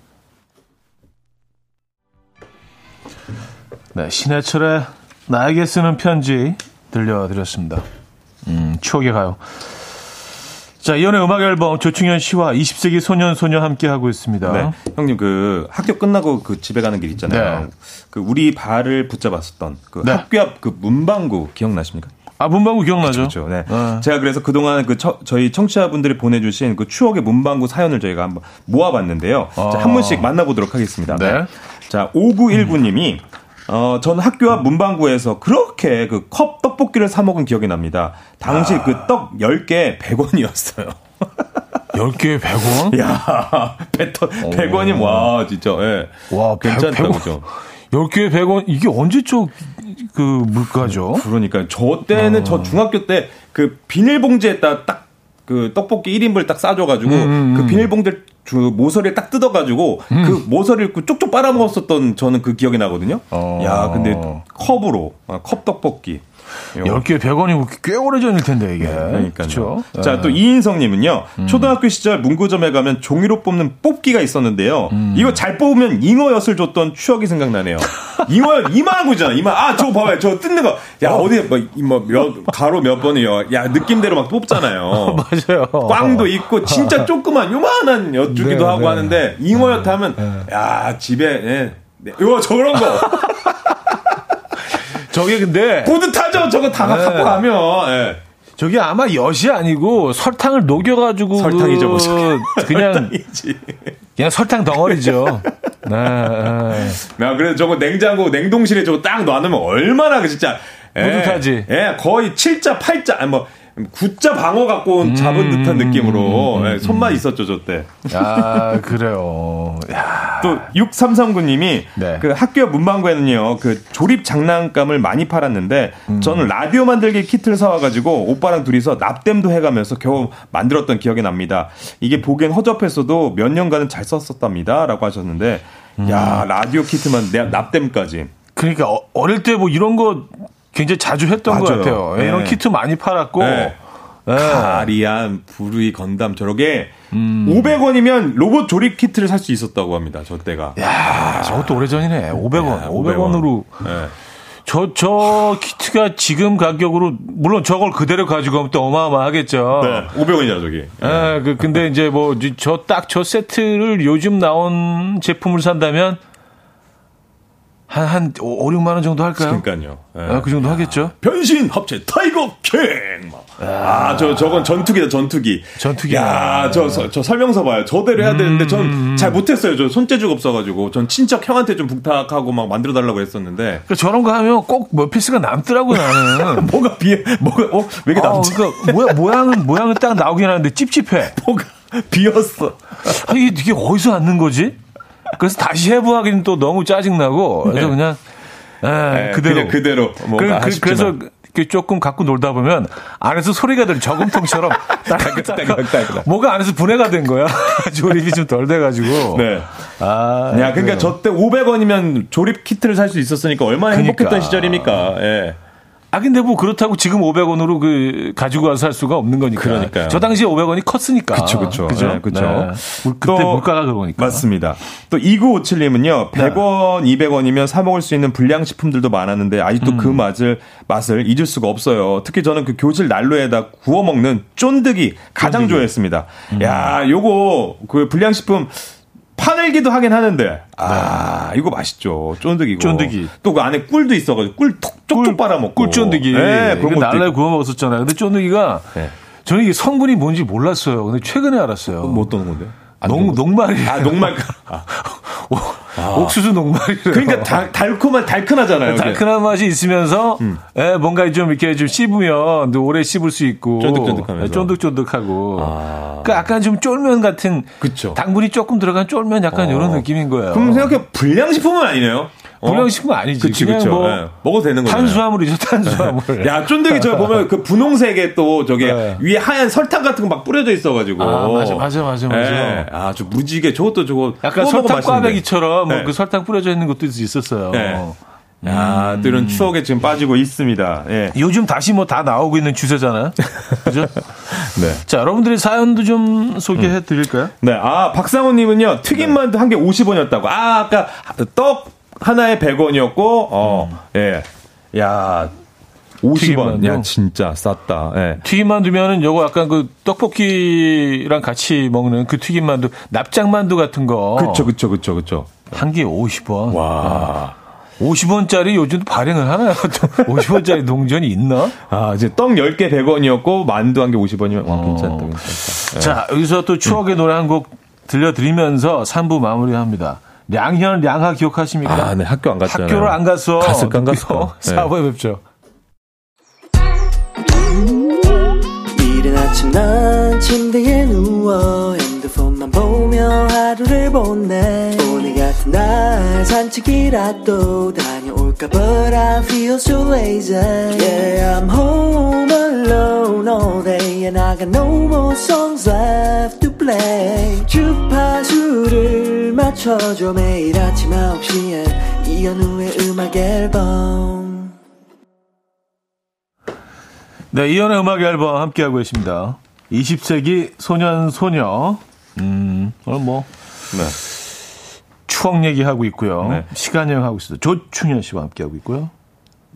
네, 신해철의 나에게 쓰는 편지 들려드렸습니다. 음, 추억의 가요. 자, 이연의 음악 앨범 조충현 씨와 20세기 소년 소녀 함께 하고 있습니다. 네. 형님 그 학교 끝나고 그 집에 가는 길 있잖아요. 네. 그 우리 발을 붙잡았었던 그 네. 학교 앞 그 문방구 기억나십니까? 아, 문방구 기억나죠? 그렇죠. 네. 네. 제가 그래서 그동안 그 처- 저희 청취자분들이 보내주신 그 추억의 문방구 사연을 저희가 한번 모아봤는데요. 자, 한 분씩 만나보도록 하겠습니다. 네. 자, 5919님이 어, 전 학교 앞 문방구에서 그렇게 그 컵 떡볶이를 사 먹은 기억이 납니다. 당시 아. 그떡 10개 100원이었어요. 10개에 100원? 야, 100원이면 와, 진짜. 예. 와, 괜찮다, 100원. 그죠? 10개에 100원? 이게 언제적 그 물가죠? 그러니까 저 때는 어. 저 중학교 때 그 비닐봉지에다 딱 그 떡볶이 1인분을 딱 싸줘가지고 음, 그 비닐봉지 주 모서리를 딱 뜯어가지고 그 모서리를 그 쪽쪽 빨아먹었었던 저는 그 기억이 나거든요. 어. 야 근데 컵으로 아, 컵 떡볶이. 10개에 100원이면 꽤 오래 전일 텐데, 이게. 그러니까요. 그렇죠? 자, 또 이인성 님은요. 초등학교 시절 문구점에 가면 종이로 뽑는 뽑기가 있었는데요. 이거 잘 뽑으면 잉어엿을 줬던 추억이 생각나네요. 잉어엿 이만한 거잖아. 이만. 아, 저거 봐봐요. 저거 뜯는 거. 야, 어디 뭐, 뭐 몇, 가로 몇 번이요. 야, 느낌대로 막 뽑잖아요. 맞아요. 꽝도 있고 진짜 조그만 요만한 엿 주기도 네, 하고 네. 하는데 잉어엿 하면 야, 집에 예. 네. 이거 저런 거. 저게 근데, 뿌듯하죠. 저거 다 네. 갖고 가면. 예. 저게 아마 엿이 아니고 설탕을 녹여가지고. 설탕이죠, 뭐. 그, 그냥, 설탕이지. 그냥 설탕 덩어리죠. 네. 네. 야, 그래서 저거 냉장고, 냉동실에 저거 딱 놔놓으면 얼마나 그 진짜. 예, 뿌듯하지. 예, 거의 7자, 8자, 아니 뭐, 9자 방어 갖고 온 잡은 듯한 느낌으로 예, 손만 있었죠, 저 때. 아, 그래요. 야. 또 6339님이 네. 그 학교 문방구에는요 그 조립 장난감을 많이 팔았는데 음. 저는 라디오 만들기 키트를 사와 가지고 오빠랑 둘이서 납땜도 해 가면서 겨우 만들었던 기억이 납니다. 이게 보기엔 허접했어도 몇 년간은 잘 썼었답니다라고 하셨는데 음. 야 라디오 키트만 내 납땜까지 그러니까 어- 어릴 때 뭐 이런 거 굉장히 자주 했던 것 맞아요. 같아요. 예, 네. 이런 키트 많이 팔았고. 네. 예. 카리안 부르이 건담 저렇게 음. 500원이면 로봇 조립 키트를 살 수 있었다고 합니다. 저 때가. 야, 저것도 오래전이네. 500원. 500원 으로. 네. 저, 저 키트가 지금 가격으로, 물론 저걸 그대로 가지고 가면 또 어마어마하겠죠. 네. 500원이잖아 저기. 예, 그, 근데 이제 뭐, 저 딱 저 세트를 요즘 나온 제품을 산다면, 한, 한 5, 6만 원 정도 할까요? 그러니까요. 예. 아, 그 정도 하겠죠? 변신 합체 Tiger King. 아, 저 저건 전투기다 전투기. 전투기야. 야, 저, 저, 저 설명서 봐요. 저대로 해야 되는데 전 잘 못했어요. 저 손재주가 없어가지고 전 친척 형한테 좀 부탁하고 막 만들어 달라고 했었는데 그러니까 저런 거 하면 꼭 뭐 piece가 남더라고, 나는. 뭐가 비어 뭐가 어 왜 이렇게 아, 남지? 그러니까 모양, 모양은, 모양은 딱 나오긴 하는데 찝찝해. 뭐가 비었어. 아, 이게, 이게 어디서 왔는 거지? 그래서 다시 해부하기는 또 너무 짜증나고, 그래서 네. 그냥, 에, 예, 그대로. 그냥 그대로 뭔가 그, 그. 래서 그 조금 갖고 놀다 보면 안에서 소리가 들려 저금통처럼 따끈따끈따끈. 뭐가 안에서 분해가 된 거야. 조립이 좀 덜 돼가지고. 네. 아, 야, 그러니까. 저 때 500원이면 조립 키트를 살 수 있었으니까 얼마나 그러니까. 행복했던 시절입니까? 예. 아 근데 뭐 그렇다고 지금 500원으로 그 가지고 와서 살 수가 없는 거니까. 그러니까요. 저 당시에 500원이 컸으니까. 그쵸, 그쵸. 그죠? 네, 그쵸. 물- 그때 또- 물가가 그러니까. 맞습니다. 또 2957님은요, 100원, 200원이면 사 먹을 수 있는 불량 식품들도 많았는데, 아직도 그 맛을, 맛을 잊을 수가 없어요. 특히 저는 그 교실 난로에다 구워 먹는 쫀득이 가장 좋아했습니다. 야, 요거, 그 불량 식품, 파늘기도 하긴 하는데, 아, 이거 맛있죠. 쫀득이고. 쫀득이. 또 그 안에 꿀도 있어가지고, 꿀 톡, 쪽쪽 빨아먹고. 꿀 쫀득이. 네, 그런 날라에 있고. 구워 먹었었잖아요. 근데 쫀득이가 네. 저는 이게 성분이 뭔지 몰랐어요. 근데 최근에 알았어요. 뭐 어떤 녹, 녹- 녹말이. 아, 녹말. 아. 옥수수 녹말이. 그러니까 달, 달콤한, 달큰하잖아요. 달큰한 맛이 있으면서 예, 뭔가 좀 이렇게 좀 씹으면 또 오래 씹을 수 있고 쫀득쫀득하면서. 예, 쫀득쫀득하고 아. 그러니까 약간 좀 쫄면 같은 그쵸. 당분이 조금 들어간 쫄면 약간 이런 느낌인 거예요. 그럼 생각해 불량식품은 아니네요. 어? 불량식품 아니지. 그치, 그냥 그쵸. 뭐 예. 먹어도 되는 거예요. 탄수화물이죠, 탄수화물. 야, 쫀득이 저 보면 그 분홍색에 또 저게 네. 위에 하얀 설탕 같은 거 막 뿌려져 있어가지고. 아, 맞아, 맞아, 맞아, 맞아. 예. 아, 저 무지개 저것도 저거. 약간 설탕. 꽈배기처럼 뭐 네. 그 설탕 뿌려져 있는 것도 있었어요. 네. 야, 또 이런 추억에 지금 빠지고 있습니다. 예. 요즘 다시 뭐 다 나오고 있는 추세잖아요. 그죠? 네. 자, 여러분들의 사연도 좀 소개해 드릴까요? 네, 아, 박상호님은요, 튀김만두 한개 50원이었다고. 아, 아까 떡 하나에 100원이었고, 어, 예. 야, 50원. 튀김만두? 야, 진짜 쌌다. 예. 튀김만두면은 요거 약간 그 떡볶이랑 같이 먹는 그 튀김만두, 납작만두 같은 거. 그쵸, 그쵸, 그쵸, 그쵸. 한 개에 50원. 와. 50원짜리 요즘도 발행을 하나요? 50원짜리 동전이 있나? 아, 이제 떡 10개 100원이었고, 만두 한 개 50원이면, 와, 괜찮다, 괜찮다. 자, 여기서 또 추억의 노래 한 곡 들려드리면서 3부 마무리합니다. 량현, 량하 기억하십니까? 아, 네, 학교 안 갔잖아요. 학교를 안 갔어. 갔을까, 안 갔을까? 네. 4부에 뵙죠. 이른 아침 난 침대에 누워 핸드폰만 보며 하루를 보내 오늘 같은 날 산책이라도 다녀올까 But I feel so lazy Yeah I'm home alone all day And I got no more songs left play 주파수를 맞춰줘 매일 아침 9시에 이현우의 음악 앨범 네, 이연의 음악 앨범 함께하고 계십니다. 20세기 소년, 소녀. 음, 오늘 뭐, 네. 추억 얘기하고 있고요. 네. 시간 여행하고 있어요. 조충현 씨와 함께하고 있고요.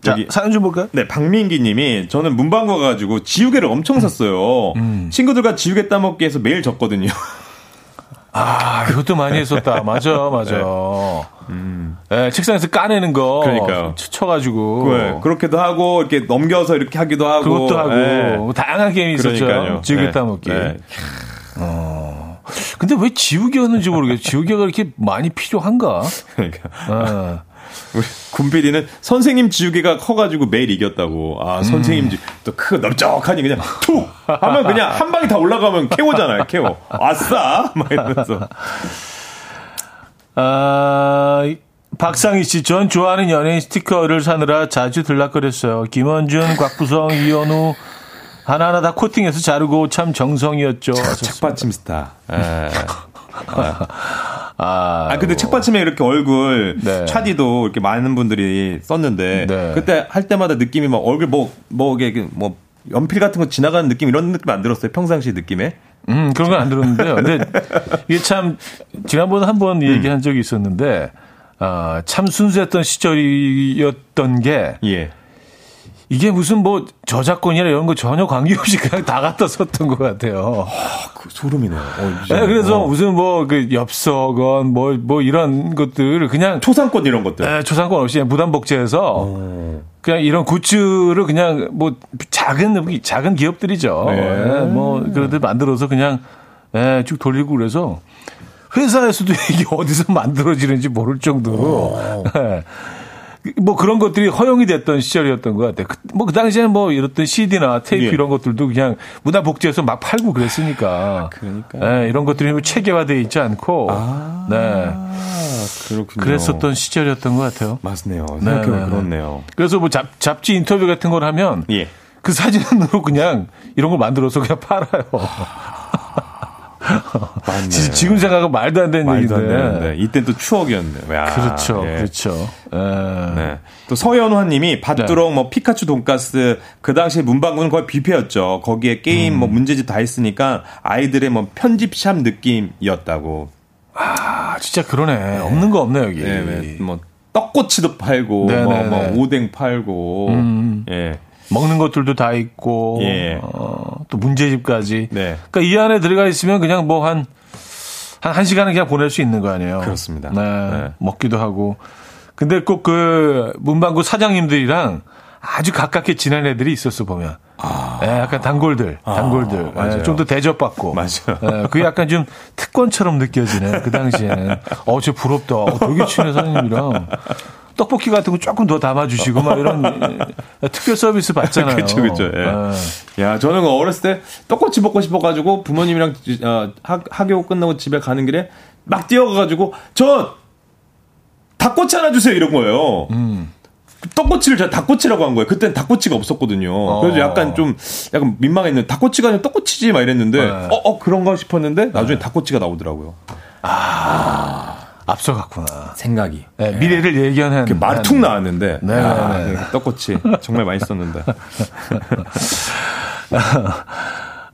자, 사연 좀 볼까요? 네, 박민기 님이 저는 문방구 가가지고 지우개를 엄청 샀어요. 친구들과 지우개 따먹기 해서 매일 졌거든요. 아, 이것도 많이 했었다. 맞아, 맞아. 네, 책상에서 까내는 거. 그러니까요. 쳐- 쳐가지고. 네, 그렇게도 하고, 이렇게 넘겨서 이렇게 하기도 하고. 그것도 하고. 네. 다양한 게임이 있었죠. 지우개 네. 따먹기. 네. 근데 왜 지우개였는지 모르겠어요. 지우개가 이렇게 많이 필요한가? 그러니까. 어. 우리 군 PD는 선생님 지우개가 커가지고 매일 이겼다고. 아, 음. 선생님 지, 또 크고 넓적하니 그냥 툭! 하면 그냥 한 방에 다 올라가면 케오잖아요, 케오. 아싸! 막 이러면서. 아, 박상희 씨, 전 좋아하는 연예인 스티커를 사느라 자주 들락거렸어요. 김원준, 곽부성, 이현우, 하나하나 다 코팅해서 자르고 참 정성이었죠. 책받침 스타. 예. 아, 아, 근데 책받침에 이렇게 얼굴, 네. 차디도 이렇게 많은 분들이 썼는데, 네. 그때 할 때마다 느낌이 막 얼굴 뭐, 뭐, 이게 뭐, 연필 같은 거 지나가는 느낌, 이런 느낌 안 들었어요? 평상시 느낌에? 음, 그런 건 안 들었는데요. 근데 이게 참, 지난번에 한번 얘기한 적이 있었는데, 아, 참 순수했던 시절이었던 게, 예. 이게 무슨 뭐 저작권이나 이런 거 전혀 관계없이 그냥 다 갖다 썼던 것 같아요. 그 소름이네요. 어. 네, 그래서 어. 무슨 뭐 그 엽서건 뭐 뭐 이런 것들을 그냥 초상권 이런 것들. 에, 초상권 없이 그냥 무단 복제해서 그냥 이런 굿즈를 그냥 뭐 작은 작은 기업들이죠. 네. 예, 뭐 그런데 만들어서 그냥 예, 쭉 돌리고 그래서 회사에서도 이게 어디서 만들어지는지 모를 정도로 예. 뭐 그런 것들이 허용이 됐던 시절이었던 것 같아요. 뭐 그 당시에는 뭐 이렇던 CD나 테이프 예. 이런 것들도 그냥 문화복지에서 막 팔고 그랬으니까. 그러니까. 네, 이런 것들이 뭐 체계화되어 있지 않고. 네. 아, 그렇군요. 그랬었던 시절이었던 것 같아요. 맞네요. 네, 생각해보면 네, 네. 그렇네요. 그래서 뭐 잡, 잡지 인터뷰 같은 걸 하면 예. 그 사진으로 그냥 이런 걸 만들어서 그냥 팔아요. 지- 지금 생각하면 말도 안 되는 말도 안 얘기인데. 되는데 이땐 또 추억이었네요. 야, 그렇죠, 예. 그렇죠. 예. 네. 또 서현화님이 밭두렁 뭐 피카츄 돈가스 그 당시 문방구는 거의 뷔페였죠. 거기에 게임 음. 뭐 문제집 다 했으니까 아이들의 뭐 편집샵 느낌이었다고. 아, 진짜 그러네. 없는 거 없네 여기. 예, 왜, 뭐 떡꼬치도 팔고 네, 뭐, 네, 뭐 네. 오뎅 팔고. 음. 예. 먹는 것들도 다 있고, 예. 어, 또 문제집까지. 네. 그러니까 이 안에 들어가 있으면 그냥 뭐 한, 한, 한 시간은 그냥 보낼 수 있는 거 아니에요. 그렇습니다. 네. 네. 먹기도 하고. 근데 꼭 그 문방구 사장님들이랑 아주 가깝게 지낸 애들이 있었어, 보면. 예, 약간 단골들, 단골들. 아. 맞아요. 좀더 대접받고. 맞아요. 예, 그게 약간 좀 특권처럼 느껴지네, 그 당시에는. 어, 저 부럽다. 어, 되게 친해 사장님이랑. 떡볶이 같은 거 조금 더 담아주시고, 막 이런 예, 특별 서비스 받잖아요. 그렇죠, 그렇죠. 예. 예. 야, 저는 어렸을 때 떡꼬치 먹고 싶어가지고 부모님이랑 어, 학, 학교 끝나고 집에 가는 길에 막 뛰어가가지고 저 닭꼬치 하나 주세요 이런 거예요. 음. 떡꼬치를 제가 닭꼬치라고 한 거예요. 그때는 닭꼬치가 없었거든요. 그래서 어. 약간 좀 약간 민망했는데 닭꼬치가 아니라 떡꼬치지 막 이랬는데 네. 어, 어 그런가 싶었는데 나중에 닭꼬치가 나오더라고요. 앞서갔구나. 생각이. 예, 미래를 예견한. 그 말이 툭 나왔는데 네, 야, 네, 네. 그 떡꼬치 정말 맛있었는데.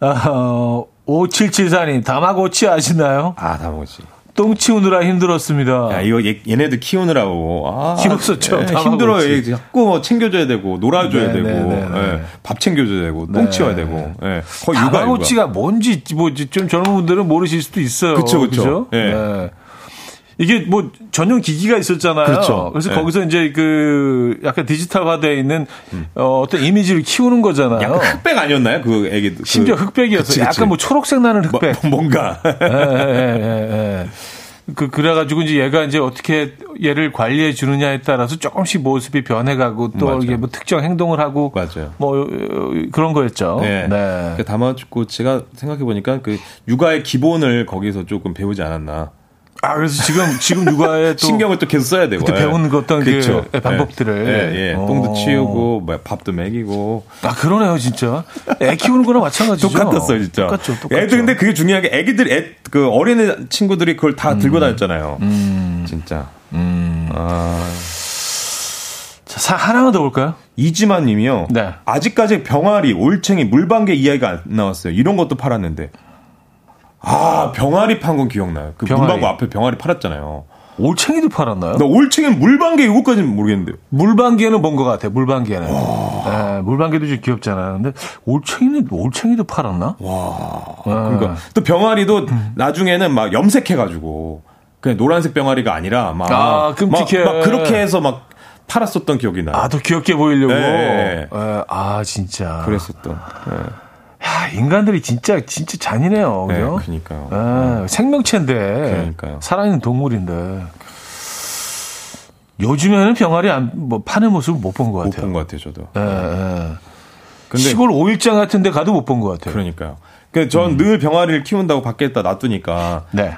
어, 5774님, 다마고치 아시나요? 아, 다먹었지. 똥 치우느라 힘들었습니다. 야, 이거 얘, 얘네들 키우느라고. 아, 힘들었죠, 예, 다마고치. 힘들어요. 얘 자꾸 뭐 챙겨줘야 되고, 놀아줘야 네, 되고, 네, 네, 네. 예, 밥 챙겨줘야 되고, 똥 네. 치워야 되고. 예, 거의 육아, 다마고치가 뭔지 뭐좀 젊은 분들은 모르실 수도 있어요. 그쵸, 그쵸. 그죠? 예. 네. 이게 뭐 전용 기기가 있었잖아요. 그렇죠. 래서 예. 거기서 이제 그 약간 디지털화되어 있는 어, 어떤 이미지를 키우는 거잖아요. 약간 흑백 아니었나요? 그 애기. 그, 심지어 흑백이었어요. 그치, 그치. 약간 뭐 초록색 나는 흑백. 뭐, 뭔가. 예, 예, 예, 예. 그, 그래가지고 이제 얘가 이제 어떻게 얘를 관리해 주느냐에 따라서 조금씩 모습이 변해가고 또 맞아요. 이게 뭐 특정 행동을 하고 맞아요. 뭐 어, 그런 거였죠. 네. 네. 그 다마고치가 생각해 보니까 그 육아의 기본을 거기서 조금 배우지 않았나. 아, 그래서 지금, 지금 육아에 또. 신경을 또 계속 써야 되고. 그때 예. 배운 그 어떤 그 그쵸. 방법들을. 예, 예. 어. 똥도 치우고, 뭐 밥도 먹이고. 아, 그러네요, 진짜. 애 키우는 거랑 마찬가지죠. 똑같았어요, 진짜. 똑같죠, 똑같죠. 애들 근데 그게 중요한 게 애기들, 애, 그 어린애 친구들이 그걸 다 음. 들고 다녔잖아요. 진짜. 아. 자, 사- 하나만 더 볼까요? 이지만 님이요. 네. 아직까지 병아리, 올챙이, 물방개 이야기가 안 나왔어요. 이런 것도 팔았는데. 아, 병아리 판 건 기억나요. 그 병아리. 문방구 앞에 병아리 팔았잖아요. 올챙이도 팔았나요? 나 올챙이는 물방개 이거까지는 모르겠는데요. 물방개는 본것 같아요, 물방개는. 네, 물방개도 좀 귀엽잖아요. 근데 올챙이는, 올챙이도 팔았나? 와. 그러니까 또 병아리도 나중에는 막 염색해가지고 그냥 노란색 병아리가 아니라 막, 아, 끔찍해. 막, 막 그렇게 해서 막 팔았었던 기억이 나요. 아, 더 귀엽게 보이려고. 네. 예, 아, 진짜. 그랬었던. 네. 야, 인간들이 진짜, 진짜 잔인해요. 네, 그죠? 그러니까요. 예, 생명체인데. 그러니까요. 살아있는 동물인데. 요즘에는 병아리 안, 뭐, 파는 모습을 못 본것못 같아요. 본것 같아요, 저도. 예, 예. 근데 시골 오일장 같은 데 가도 못 본 것 같아요. 그러니까요. 그전늘 병아리를 키운다고 밖에다 놔두니까 네.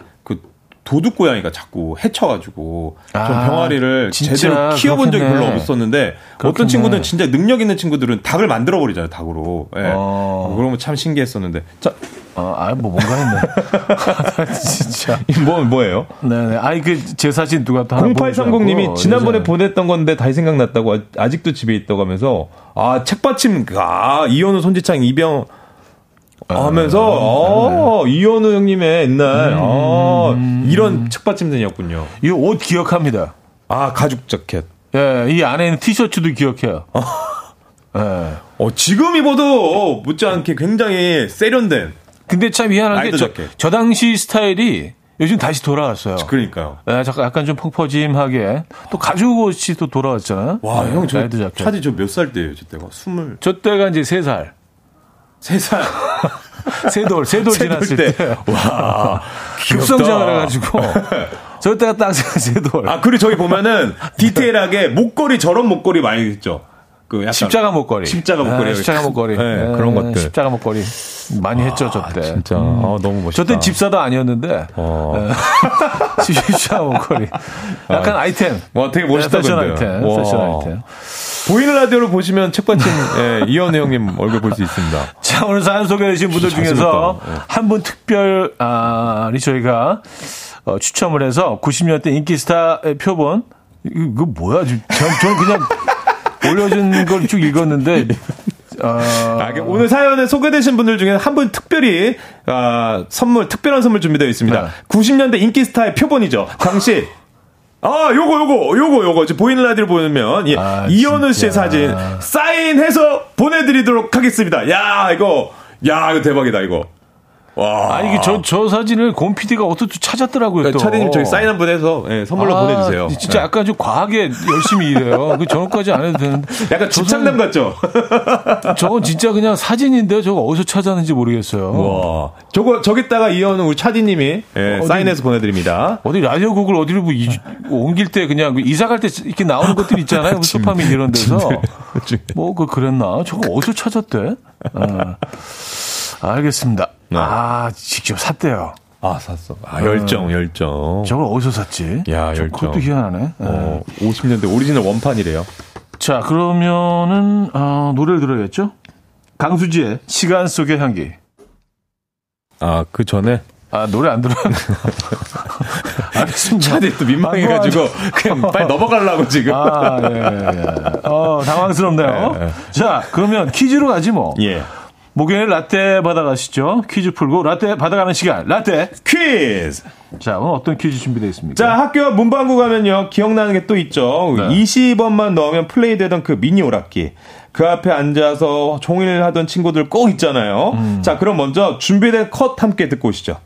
그 도둑 고양이가 자꾸 해쳐가지고 전 아, 병아리를 진짜 제대로 키워본 적이 그렇겠네. 별로 없었는데 그렇겠네. 어떤 친구들은 진짜 능력 있는 친구들은 닭을 만들어 버리잖아요 닭으로. 예. 어. 그러면 참 신기했었는데. 자, 어, 아, 뭐 뭔가 했네. 진짜. 뭐 뭐예요? 네네. 아이, 그, 제 사진 누가 또 하나 0830님이 보여주라고. 지난번에 예전에. 보냈던 건데 다시 생각났다고 아- 아직도 집에 있다고 하면서 아 책받침 아 이현우 손지창 이병 하면서 아, 이현우 형님의 옛날 아, 이런 책받침들이었군요. 이 옷 기억합니다. 아 가죽 자켓. 예, 이 안에 있는 티셔츠도 기억해요. 예. 어 지금 입어도 못지않게 굉장히 세련된. 근데 참 희한한 게 저. 저 당시 스타일이 요즘 다시 돌아왔어요. 그러니까요. 예, 잠깐 약간 좀 펑퍼짐하게 또 가죽 옷이 또 돌아왔잖아요. 와 예, 형저 라이더 자켓. 차디 저 몇 살 때예요? 저 때가 스물 저 때가 이제 세 살. 세 살. 세돌, 세돌 세돌 지났을 때. 때. 와 급성장을 해가지고. 저 때가 딱 세 돌. 아, 그리고 저기 보면은 디테일하게 목걸이 저런 목걸이 많이 있죠. 그 약간 십자가 목걸이. 십자가 목걸이. 아, 십자가 목걸이. 네, 네, 그런 것들. 십자가 목걸이. 많이 했죠, 저 때. 진짜 아, 너무 멋있다. 저땐 집사도 아니었는데. 어. 네. 십자가 목걸이. 약간 아이템. 와, 되게 멋있다, 네, 패션. 아이템. 와. 패션 아이템. 보이는 라디오로 보시면 책받침 예, 이현우 형님 얼굴 볼 수 있습니다. 자, 오늘 사연 소개해주신 분들 중에서 잘생겼다. 네. 한분 특별히 저희가 어, 추첨을 해서 90년대 인기 스타의 표본. 이거, 이거 뭐야? 지금 저- 저는 그냥 올려준 걸 쭉 읽었는데. 어, 아, 오늘 사연에 소개되신 분들 중에 한 분 특별히 아, 선물 특별한 선물 준비되어 있습니다. 네. 90년대 인기 스타의 표본이죠. 당시 아, 요거 요거 요거 요거 지금 보이는 라디오 보면 예, 아, 이현우 씨의. 사진 사인해서 보내드리도록 하겠습니다. 야 이거 야 이거 대박이다 이거. 와. 아니, 이게 저, 저 사진을 곰 PD가 어떻게 찾았더라고요. 또. 차디님 저기 사인 한번 해서 예, 선물로 아, 보내주세요. 진짜 예. 약간 좀 과하게 열심히 일해요. 그 저것까지 안 해도 되는데. 약간 저 집착남 같죠? 저건 진짜 그냥 사진인데요. 저거 어디서 찾았는지 모르겠어요. 와. 저거 저기다가 이현우 우리 차디님이 예, 어디- 사인해서 보내드립니다. 어디 라디오국을 어디로 뭐 이- 옮길 때 그냥 그 이사 갈 때 이렇게 나오는 것들 있잖아요. 뭐 소파민 이런 데서. 뭐, 그, 그랬나? 저거 어디서 찾았대? 아, 알겠습니다. 네. 아, 직접 샀대요. 아 샀어. 아 열정 열정. 저걸 어디서 샀지? 야, 저- 열정. 그것도 희한하네. 네. 어, 50년대 오리지널 원판이래요. 자, 그러면은, 어, 노래를 들어야겠죠? 강수지의 시간 속의 향기. 아, 그 전에 아, 노래 안 들어요? 알겠습니다. 차디 또 민망해가지고 그냥 빨리 넘어가려고 지금. 아, 예, 예. 어, 당황스럽네요. 예, 예. 자, 그러면 퀴즈로 가지 뭐. 예. 목요일 라떼 받아가시죠. 퀴즈 풀고 라떼 받아가는 시간. 라떼. 퀴즈. 자, 오늘 어떤 퀴즈 준비되어 있습니까? 자, 학교 문방구 가면요. 기억나는 게 또 있죠. 네. 20원만 넣으면 플레이 되던 그 미니 오락기. 그 앞에 앉아서 종일 하던 친구들 꼭 있잖아요. 음. 자, 그럼 먼저 준비된 컷 함께 듣고 오시죠.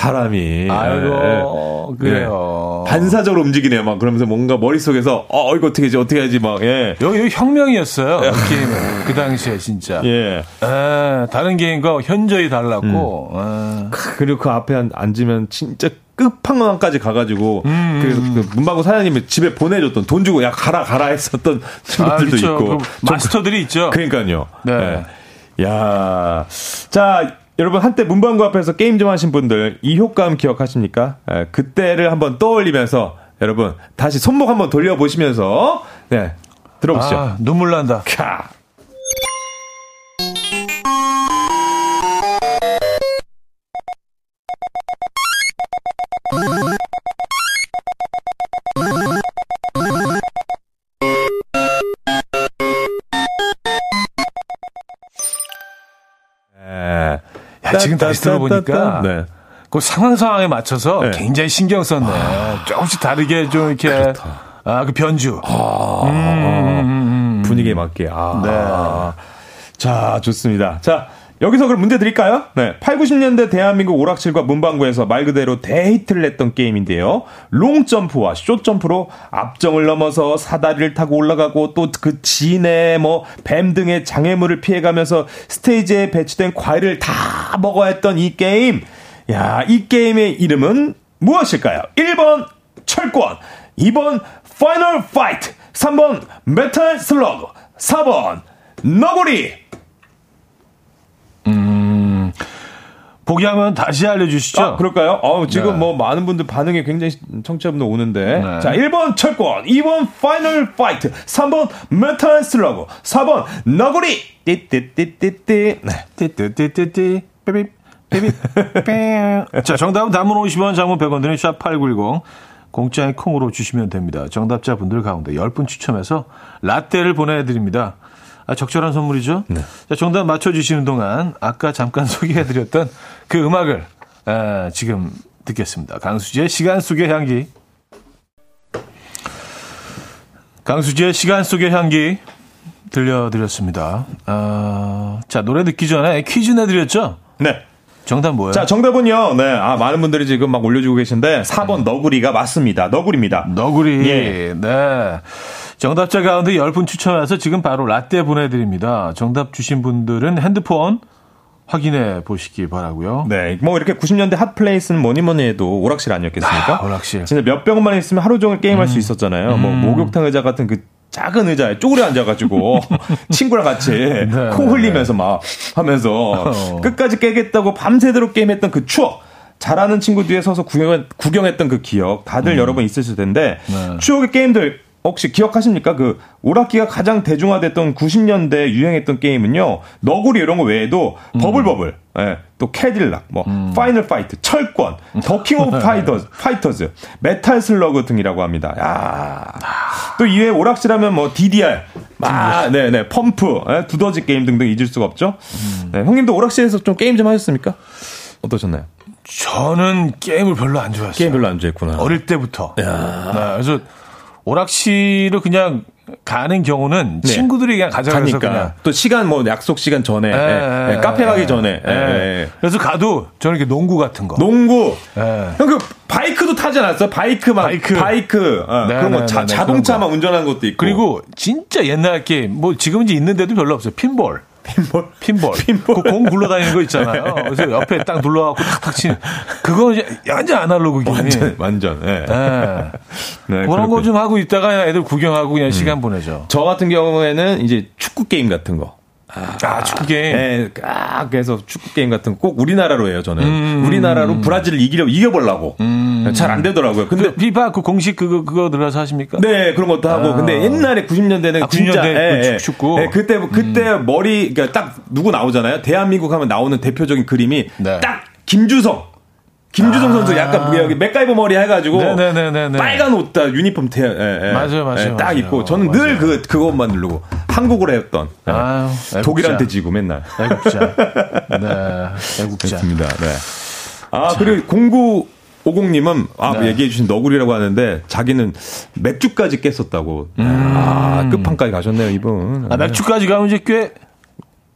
사람이. 아이고, 예. 그래요. 반사적으로 움직이네요. 막 그러면서 뭔가 머릿속에서 어 이거 어떻게 하지 어떻게 하지 막 예. 여기, 여기 혁명이었어요. 이 게임은. 그 당시에 진짜. 예. 에, 다른 게임과 현저히 달랐고. 에. 그리고 그 앞에 앉- 앉으면 진짜 끝판왕까지 가가지고 음, 그래서 그 문방구 사장님이 집에 보내줬던 돈 주고 야 가라 가라 했었던 아, 친구들도 그렇죠. 있고 그 마스터들이 있죠. 그러니까요. 네. 예. 야, 자 여러분 한때 문방구 앞에서 게임 좀 하신 분들 이 효과음 기억하십니까? 예, 그때를 한번 떠올리면서 여러분 다시 손목 한번 돌려보시면서 네 들어보시죠. 아, 눈물 난다. 캬. 지금 다시 들어보니까 네. 그 상황 상황에 맞춰서 네. 굉장히 신경 썼네. 조금씩 다르게 좀 이렇게 아, 그 변주. 음, 분위기에 맞게. 아. 네. 자, 좋습니다. 자, 여기서 그럼 문제 드릴까요? 네. 8, 90년대 대한민국 오락실과 문방구에서 말 그대로 대히트를 냈던 게임인데요. 롱점프와 숏점프로 앞정을 넘어서 사다리를 타고 올라가고 또 그 진해 뭐 뱀 등의 장애물을 피해가면서 스테이지에 배치된 과일을 다 먹어야 했던 이 게임. 야, 이 게임의 이름은 무엇일까요? 1번 철권, 2번 Final Fight, 3번 Metal Slug, 4번 너구리. 보기하면 다시 알려주시죠. 아, 그럴까요? 어, 지금 네. 뭐 많은 분들 반응이 굉장히 청취자분들 오는데. 네. 자, 1번 철권, 2번 Final Fight, 3번 Metal Slug, 4번 너구리. 띠띠띠띠띠. 네. 띠띠띠띠띠 삐삐 삐삐 뺑. 자, 정답은 단문 50원, 장문 100원 드는 샵8910 공짜의 콩으로 주시면 됩니다. 정답자 분들 가운데 10분 추첨해서 라떼를 보내드립니다. 아, 적절한 선물이죠? 자, 정답 맞춰주시는 동안 아까 잠깐 소개해드렸던 그 음악을 아, 지금 듣겠습니다. 강수지의 시간 속의 향기. 강수지의 시간 속의 향기 들려드렸습니다. 아, 자, 노래 듣기 전에 퀴즈 내드렸죠? 네. 정답 뭐예요? 자, 정답은요. 네. 아, 많은 분들이 지금 막 올려주고 계신데 4번 너구리가 맞습니다. 너구리입니다. 너구리. 예. 네. 정답자 가운데 10분 추첨해서 지금 바로 라떼 보내드립니다. 정답 주신 분들은 핸드폰 확인해 보시기 바라고요. 네. 뭐 이렇게 90년대 핫플레이스는 뭐니 뭐니 해도 오락실 아니었겠습니까? 아, 오락실. 진짜 몇 병만 있으면 하루 종일 게임할 수 있었잖아요. 뭐 목욕탕 의자 같은 그 작은 의자에 쪼그려 앉아가지고 친구랑 같이 코 흘리면서 막 하면서 어. 끝까지 깨겠다고 밤새도록 게임했던 그 추억. 잘하는 친구 뒤에 서서 구경, 구경했던 그 기억 다들 여러 번 있으실 텐데 네. 추억의 게임들 혹시 기억하십니까? 그 오락기가 가장 대중화됐던 90년대 유행했던 게임은요. 너구리 이런 거 외에도 Bubble Bobble, 예, 또 캐딜락, 뭐 Final Fight, 철권, The King of Fighters, Fighters, Metal Slug 등이라고 합니다. 야. 또 이외에 오락실하면 뭐 DDR, 아, 네, 네, 펌프, 예, 두더지 게임 등등 잊을 수가 없죠. 네, 형님도 오락실에서 좀 게임 좀 하셨습니까? 어떠셨나요? 저는 게임을 별로 안 좋아했어요. 게임 별로 안 좋아했구나. 어릴 때부터. 네, 그래서 오락실을 그냥 가는 경우는 네. 친구들이 그냥 가져가서 그냥 또 시간 뭐 약속 시간 전에 예, 예, 예, 예, 카페 예, 가기 전에 예. 예, 예. 그래서 가도 저는 이렇게 농구 같은 거. 농구 예. 형 그 bike도 타지 않았어요? 바이크 막 bike. bike, 어, 네, 그런 거 네, 자, 네, 네, 자동차. 막 운전하는 것도 있고 그리고 진짜 옛날 게임 뭐 지금은 이제 있는데도 별로 없어요. pinball. pinball pinball. pinball. 그 공 굴러다니는 거 있잖아요. 그래서 옆에 딱 눌러갖고 탁탁 치는. 그거 이제 완전 아날로그 게임. 완전 완전 예. 예. 네, 그런. 거 좀 하고 있다가 애들 구경하고 그냥 시간 보내죠. 저 같은 경우에는 이제 축구 게임 같은 거. 아, 축구 게임. 예, 아, 그래서 축구 게임 같은 거 꼭 우리나라로 해요, 저는. 음. 우리나라로 브라질을 이기려 이겨보려고. 잘안 되더라고요. 근데 근데 피파 그 공식 그거 그거 들어가서 하십니까? 네, 그런 것도 하고. 아. 근데 옛날에 90년대는 아, 진짜 90년대 예, 그 예. 축구. 음. 예, 그때 그때 머리 그러니까 딱 누구 나오잖아요. 대한민국 하면 나오는 대표적인 그림이 네. 딱 김주성. 김주성 아. 선수 약간 여기 맥가이버 머리 해가지고 네네네네네. 빨간 옷다 유니폼 태, 예, 예. 맞아요, 맞아요, 예, 딱 맞아요. 입고 저는 늘 그 그것만 누르고 한국으로 했던 예. 아유. 독일한테 지고 맨날 애국자. 네, 애국자. 그렇습니다. 네. 아 그리고 공구 50님은 아 네. 얘기해 주신 너구리라고 하는데 자기는 맥주까지 깼었다고. 아 끝판까지 가셨네요 이분. 아, 맥주까지 가면 이제 꽤,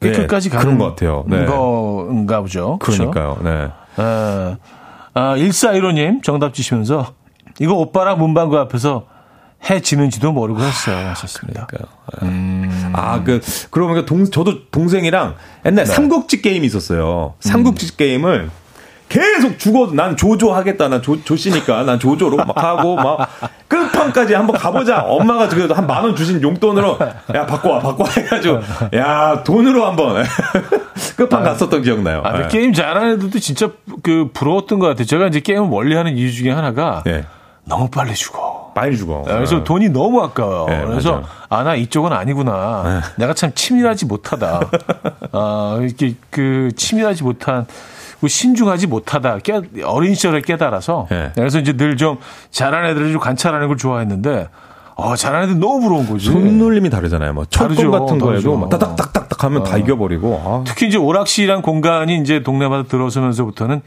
꽤 네, 끝까지 가는 그런 것 같아요. 네. 거인가 보죠. 그렇죠? 그러니까요. 네. 아, 아, 1415님 정답 주시면서 이거 오빠랑 문방구 앞에서 해 지는지도 모르고 했어요. 하셨습니다. 음. 아, 그, 보니까 동, 저도 동생이랑 옛날 네. 삼국지 게임이 있었어요. 음. 삼국지 게임을 계속 죽어도 난 조조 하겠다. 난 조, 조씨니까 난 조조로 막 하고 막 끝판까지 한번 가보자. 엄마가 그래도 한 만 원 주신 용돈으로 야, 바꿔와, 바꿔와 해가지고 야, 돈으로 한번 끝판 갔었던 기억나요. 아, 네. 게임 잘하는 애들도 진짜 그 부러웠던 것 같아요. 제가 이제 게임을 멀리 하는 이유 중에 하나가 네. 너무 빨리 죽어. 빨리 죽어. 그래서 네. 돈이 너무 아까워요. 네, 그래서 맞아요. 아나 이쪽은 아니구나. 내가 참 치밀하지 못하다. 아 이렇게 그 치밀하지 못한 그 신중하지 못하다. 깨, 어린 시절에 깨달아서 네. 그래서 이제 늘 좀 잘하는 애들을 좀 관찰하는 걸 좋아했는데 어 잘하는 애들 너무 부러운 거지. 손놀림이 다르잖아요. 뭐 철권 같은 거에도. 막 따닥따닥딱 하면 다 이겨버리고. 아, 특히 이제 오락실이란 공간이 이제 동네마다 들어서면서부터는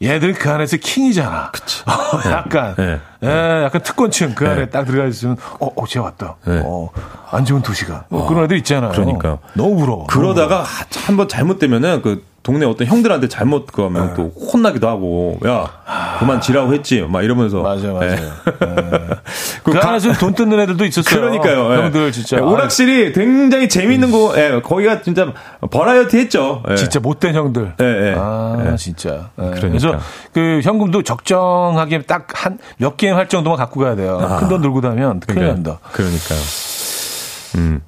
얘들 그 안에서 킹이잖아. 그치. 약간, 네. 예, 약간 특권층 그 안에 네. 딱 들어가 있으면, 어, 어, 쟤 왔다. 네. 어, 안 좋은 도시가. 뭐 그런 애들 있잖아요. 그러니까요. 너무 부러워. 그러다가 한번 잘못되면은 그 동네 어떤 형들한테 잘못 그거하면 또 혼나기도 하고 야 그만 지라고 했지 막 이러면서 맞아요, 맞아요. 예. 그, 가- 안에서 돈 뜯는 애들도 있었어요. 그러니까요. 예. 형들 진짜. 예, 오락실이 굉장히 재밌는 거, 예, 거기가 진짜 버라이어티 했죠. 예. 아, 진짜 못된 형들. 예, 예. 아, 예. 진짜. 예. 그러니까. 그래서 그 현금도 적정하게 딱 한 몇 게임 할 정도만 갖고 가야 돼요. 큰돈 들고 다면 큰일 난다. 그러니까요.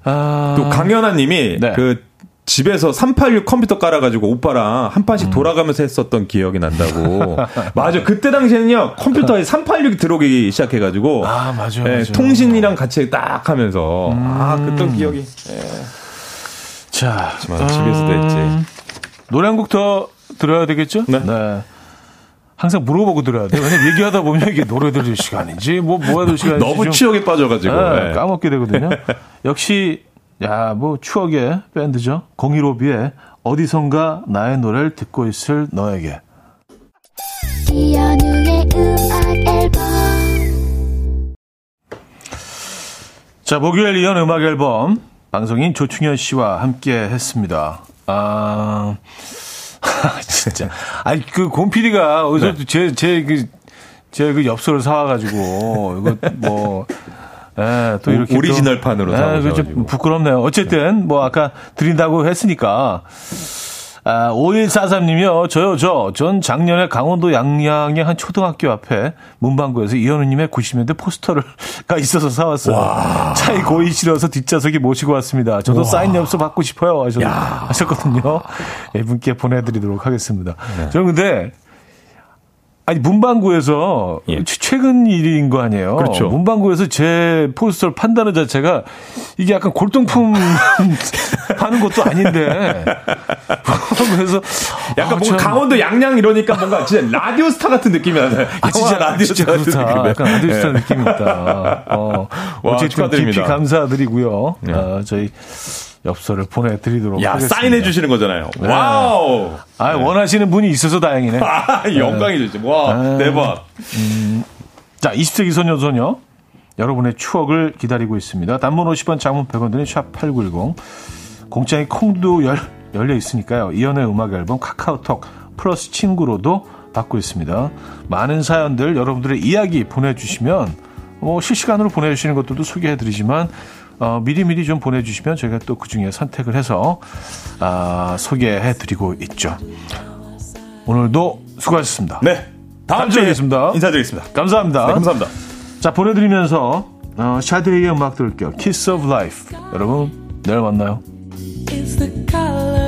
아, 또 강연아 님이 네. 그 집에서 386 컴퓨터 깔아가지고 오빠랑 한 판씩 음. 돌아가면서 했었던 기억이 난다고. 맞아. 그때 당시에는요, 컴퓨터에 386이 들어오기 시작해가지고. 아, 맞아요, 예, 맞아요. 통신이랑 같이 딱 하면서. 아, 음. 그때 기억이. 자, 맞아, 집에서도 했지. 노래 한 곡 더 들어야 되겠죠? 네. 항상 물어보고 들어야 돼요. 왜냐면 얘기하다 보면 이게 노래 들을 시간인지, 뭐, 뭐 해야 시간인지. 너무 좀, 추억에 빠져가지고. 예, 예. 까먹게 되거든요. 역시, 야, 뭐, 추억의 밴드죠. 015B의 어디선가 나의 노래를 듣고 있을 너에게. 이현우의 음악 앨범 자, 목요일 이연 음악 앨범. 방송인 조충현 씨와 함께 했습니다. 아, 진짜. 아니, 그, 곰피디가 어디서 네. 제, 제, 그, 제 그 엽서를 사와가지고, 이거 뭐, 예, 또 오- 이렇게. 오리지널 판으로 또, 예. 좀 부끄럽네요. 어쨌든, 뭐, 아까 드린다고 했으니까. 아, 5143님이요. 저요, 저. 전 작년에 강원도 양양의 한 초등학교 앞에 문방구에서 이현우님의 90년대 포스터를가 있어서 사왔어요. 차에 고이 실어서 뒷좌석에 모시고 왔습니다. 저도 사인 엽서 받고 싶어요. 하셨, 하셨거든요. 예, 분께 보내드리도록 하겠습니다. 저는 근데, 아니, 문방구에서 예. 최- 최근 일인 거 아니에요? 그렇죠. 문방구에서 제 포스터를 판다는 자체가 이게 약간 골동품 파는 것도 아닌데. 그래서 약간 아, 뭔가 참- 강원도 양양 이러니까 뭔가 진짜 라디오 스타 같은 느낌이 나요. 아, 진짜, 라디오 스타 같은. 느낌이에요. 약간 라디오 스타 예. 느낌이 있다. 어, 와, 어쨌든 축하드립니다. 깊이 감사드리고요. 네. 어, 저희 엽서를 보내드리도록 야, 하겠습니다. 사인해 주시는 거잖아요. wow. 아, 원하시는 분이 있어서 다행이네. 아, 영광이죠. 진짜. 와, 네. 대박. 자, 20세기 소녀 소녀. 여러분의 추억을 기다리고 있습니다. 단문 50원, 장문 100원 드는 샵8910. 공장이 콩도 열, 열려 있으니까요. 이연의 음악 앨범 카카오톡 플러스 친구로도 받고 있습니다. 많은 사연들 여러분들의 이야기 보내주시면 뭐 실시간으로 보내주시는 것들도 소개해드리지만 어, 미리미리 좀 보내주시면 저희가 또 그 중에 선택을 해서 아, 소개해드리고 있죠. 오늘도 수고하셨습니다. 네. 다음 주에 뵙겠습니다. 인사드리겠습니다. 감사합니다. 네, 감사합니다. 자 보내드리면서 어, 샤데이의 음악 들을게요. Kiss of Life. 여러분 내일 만나요. is the color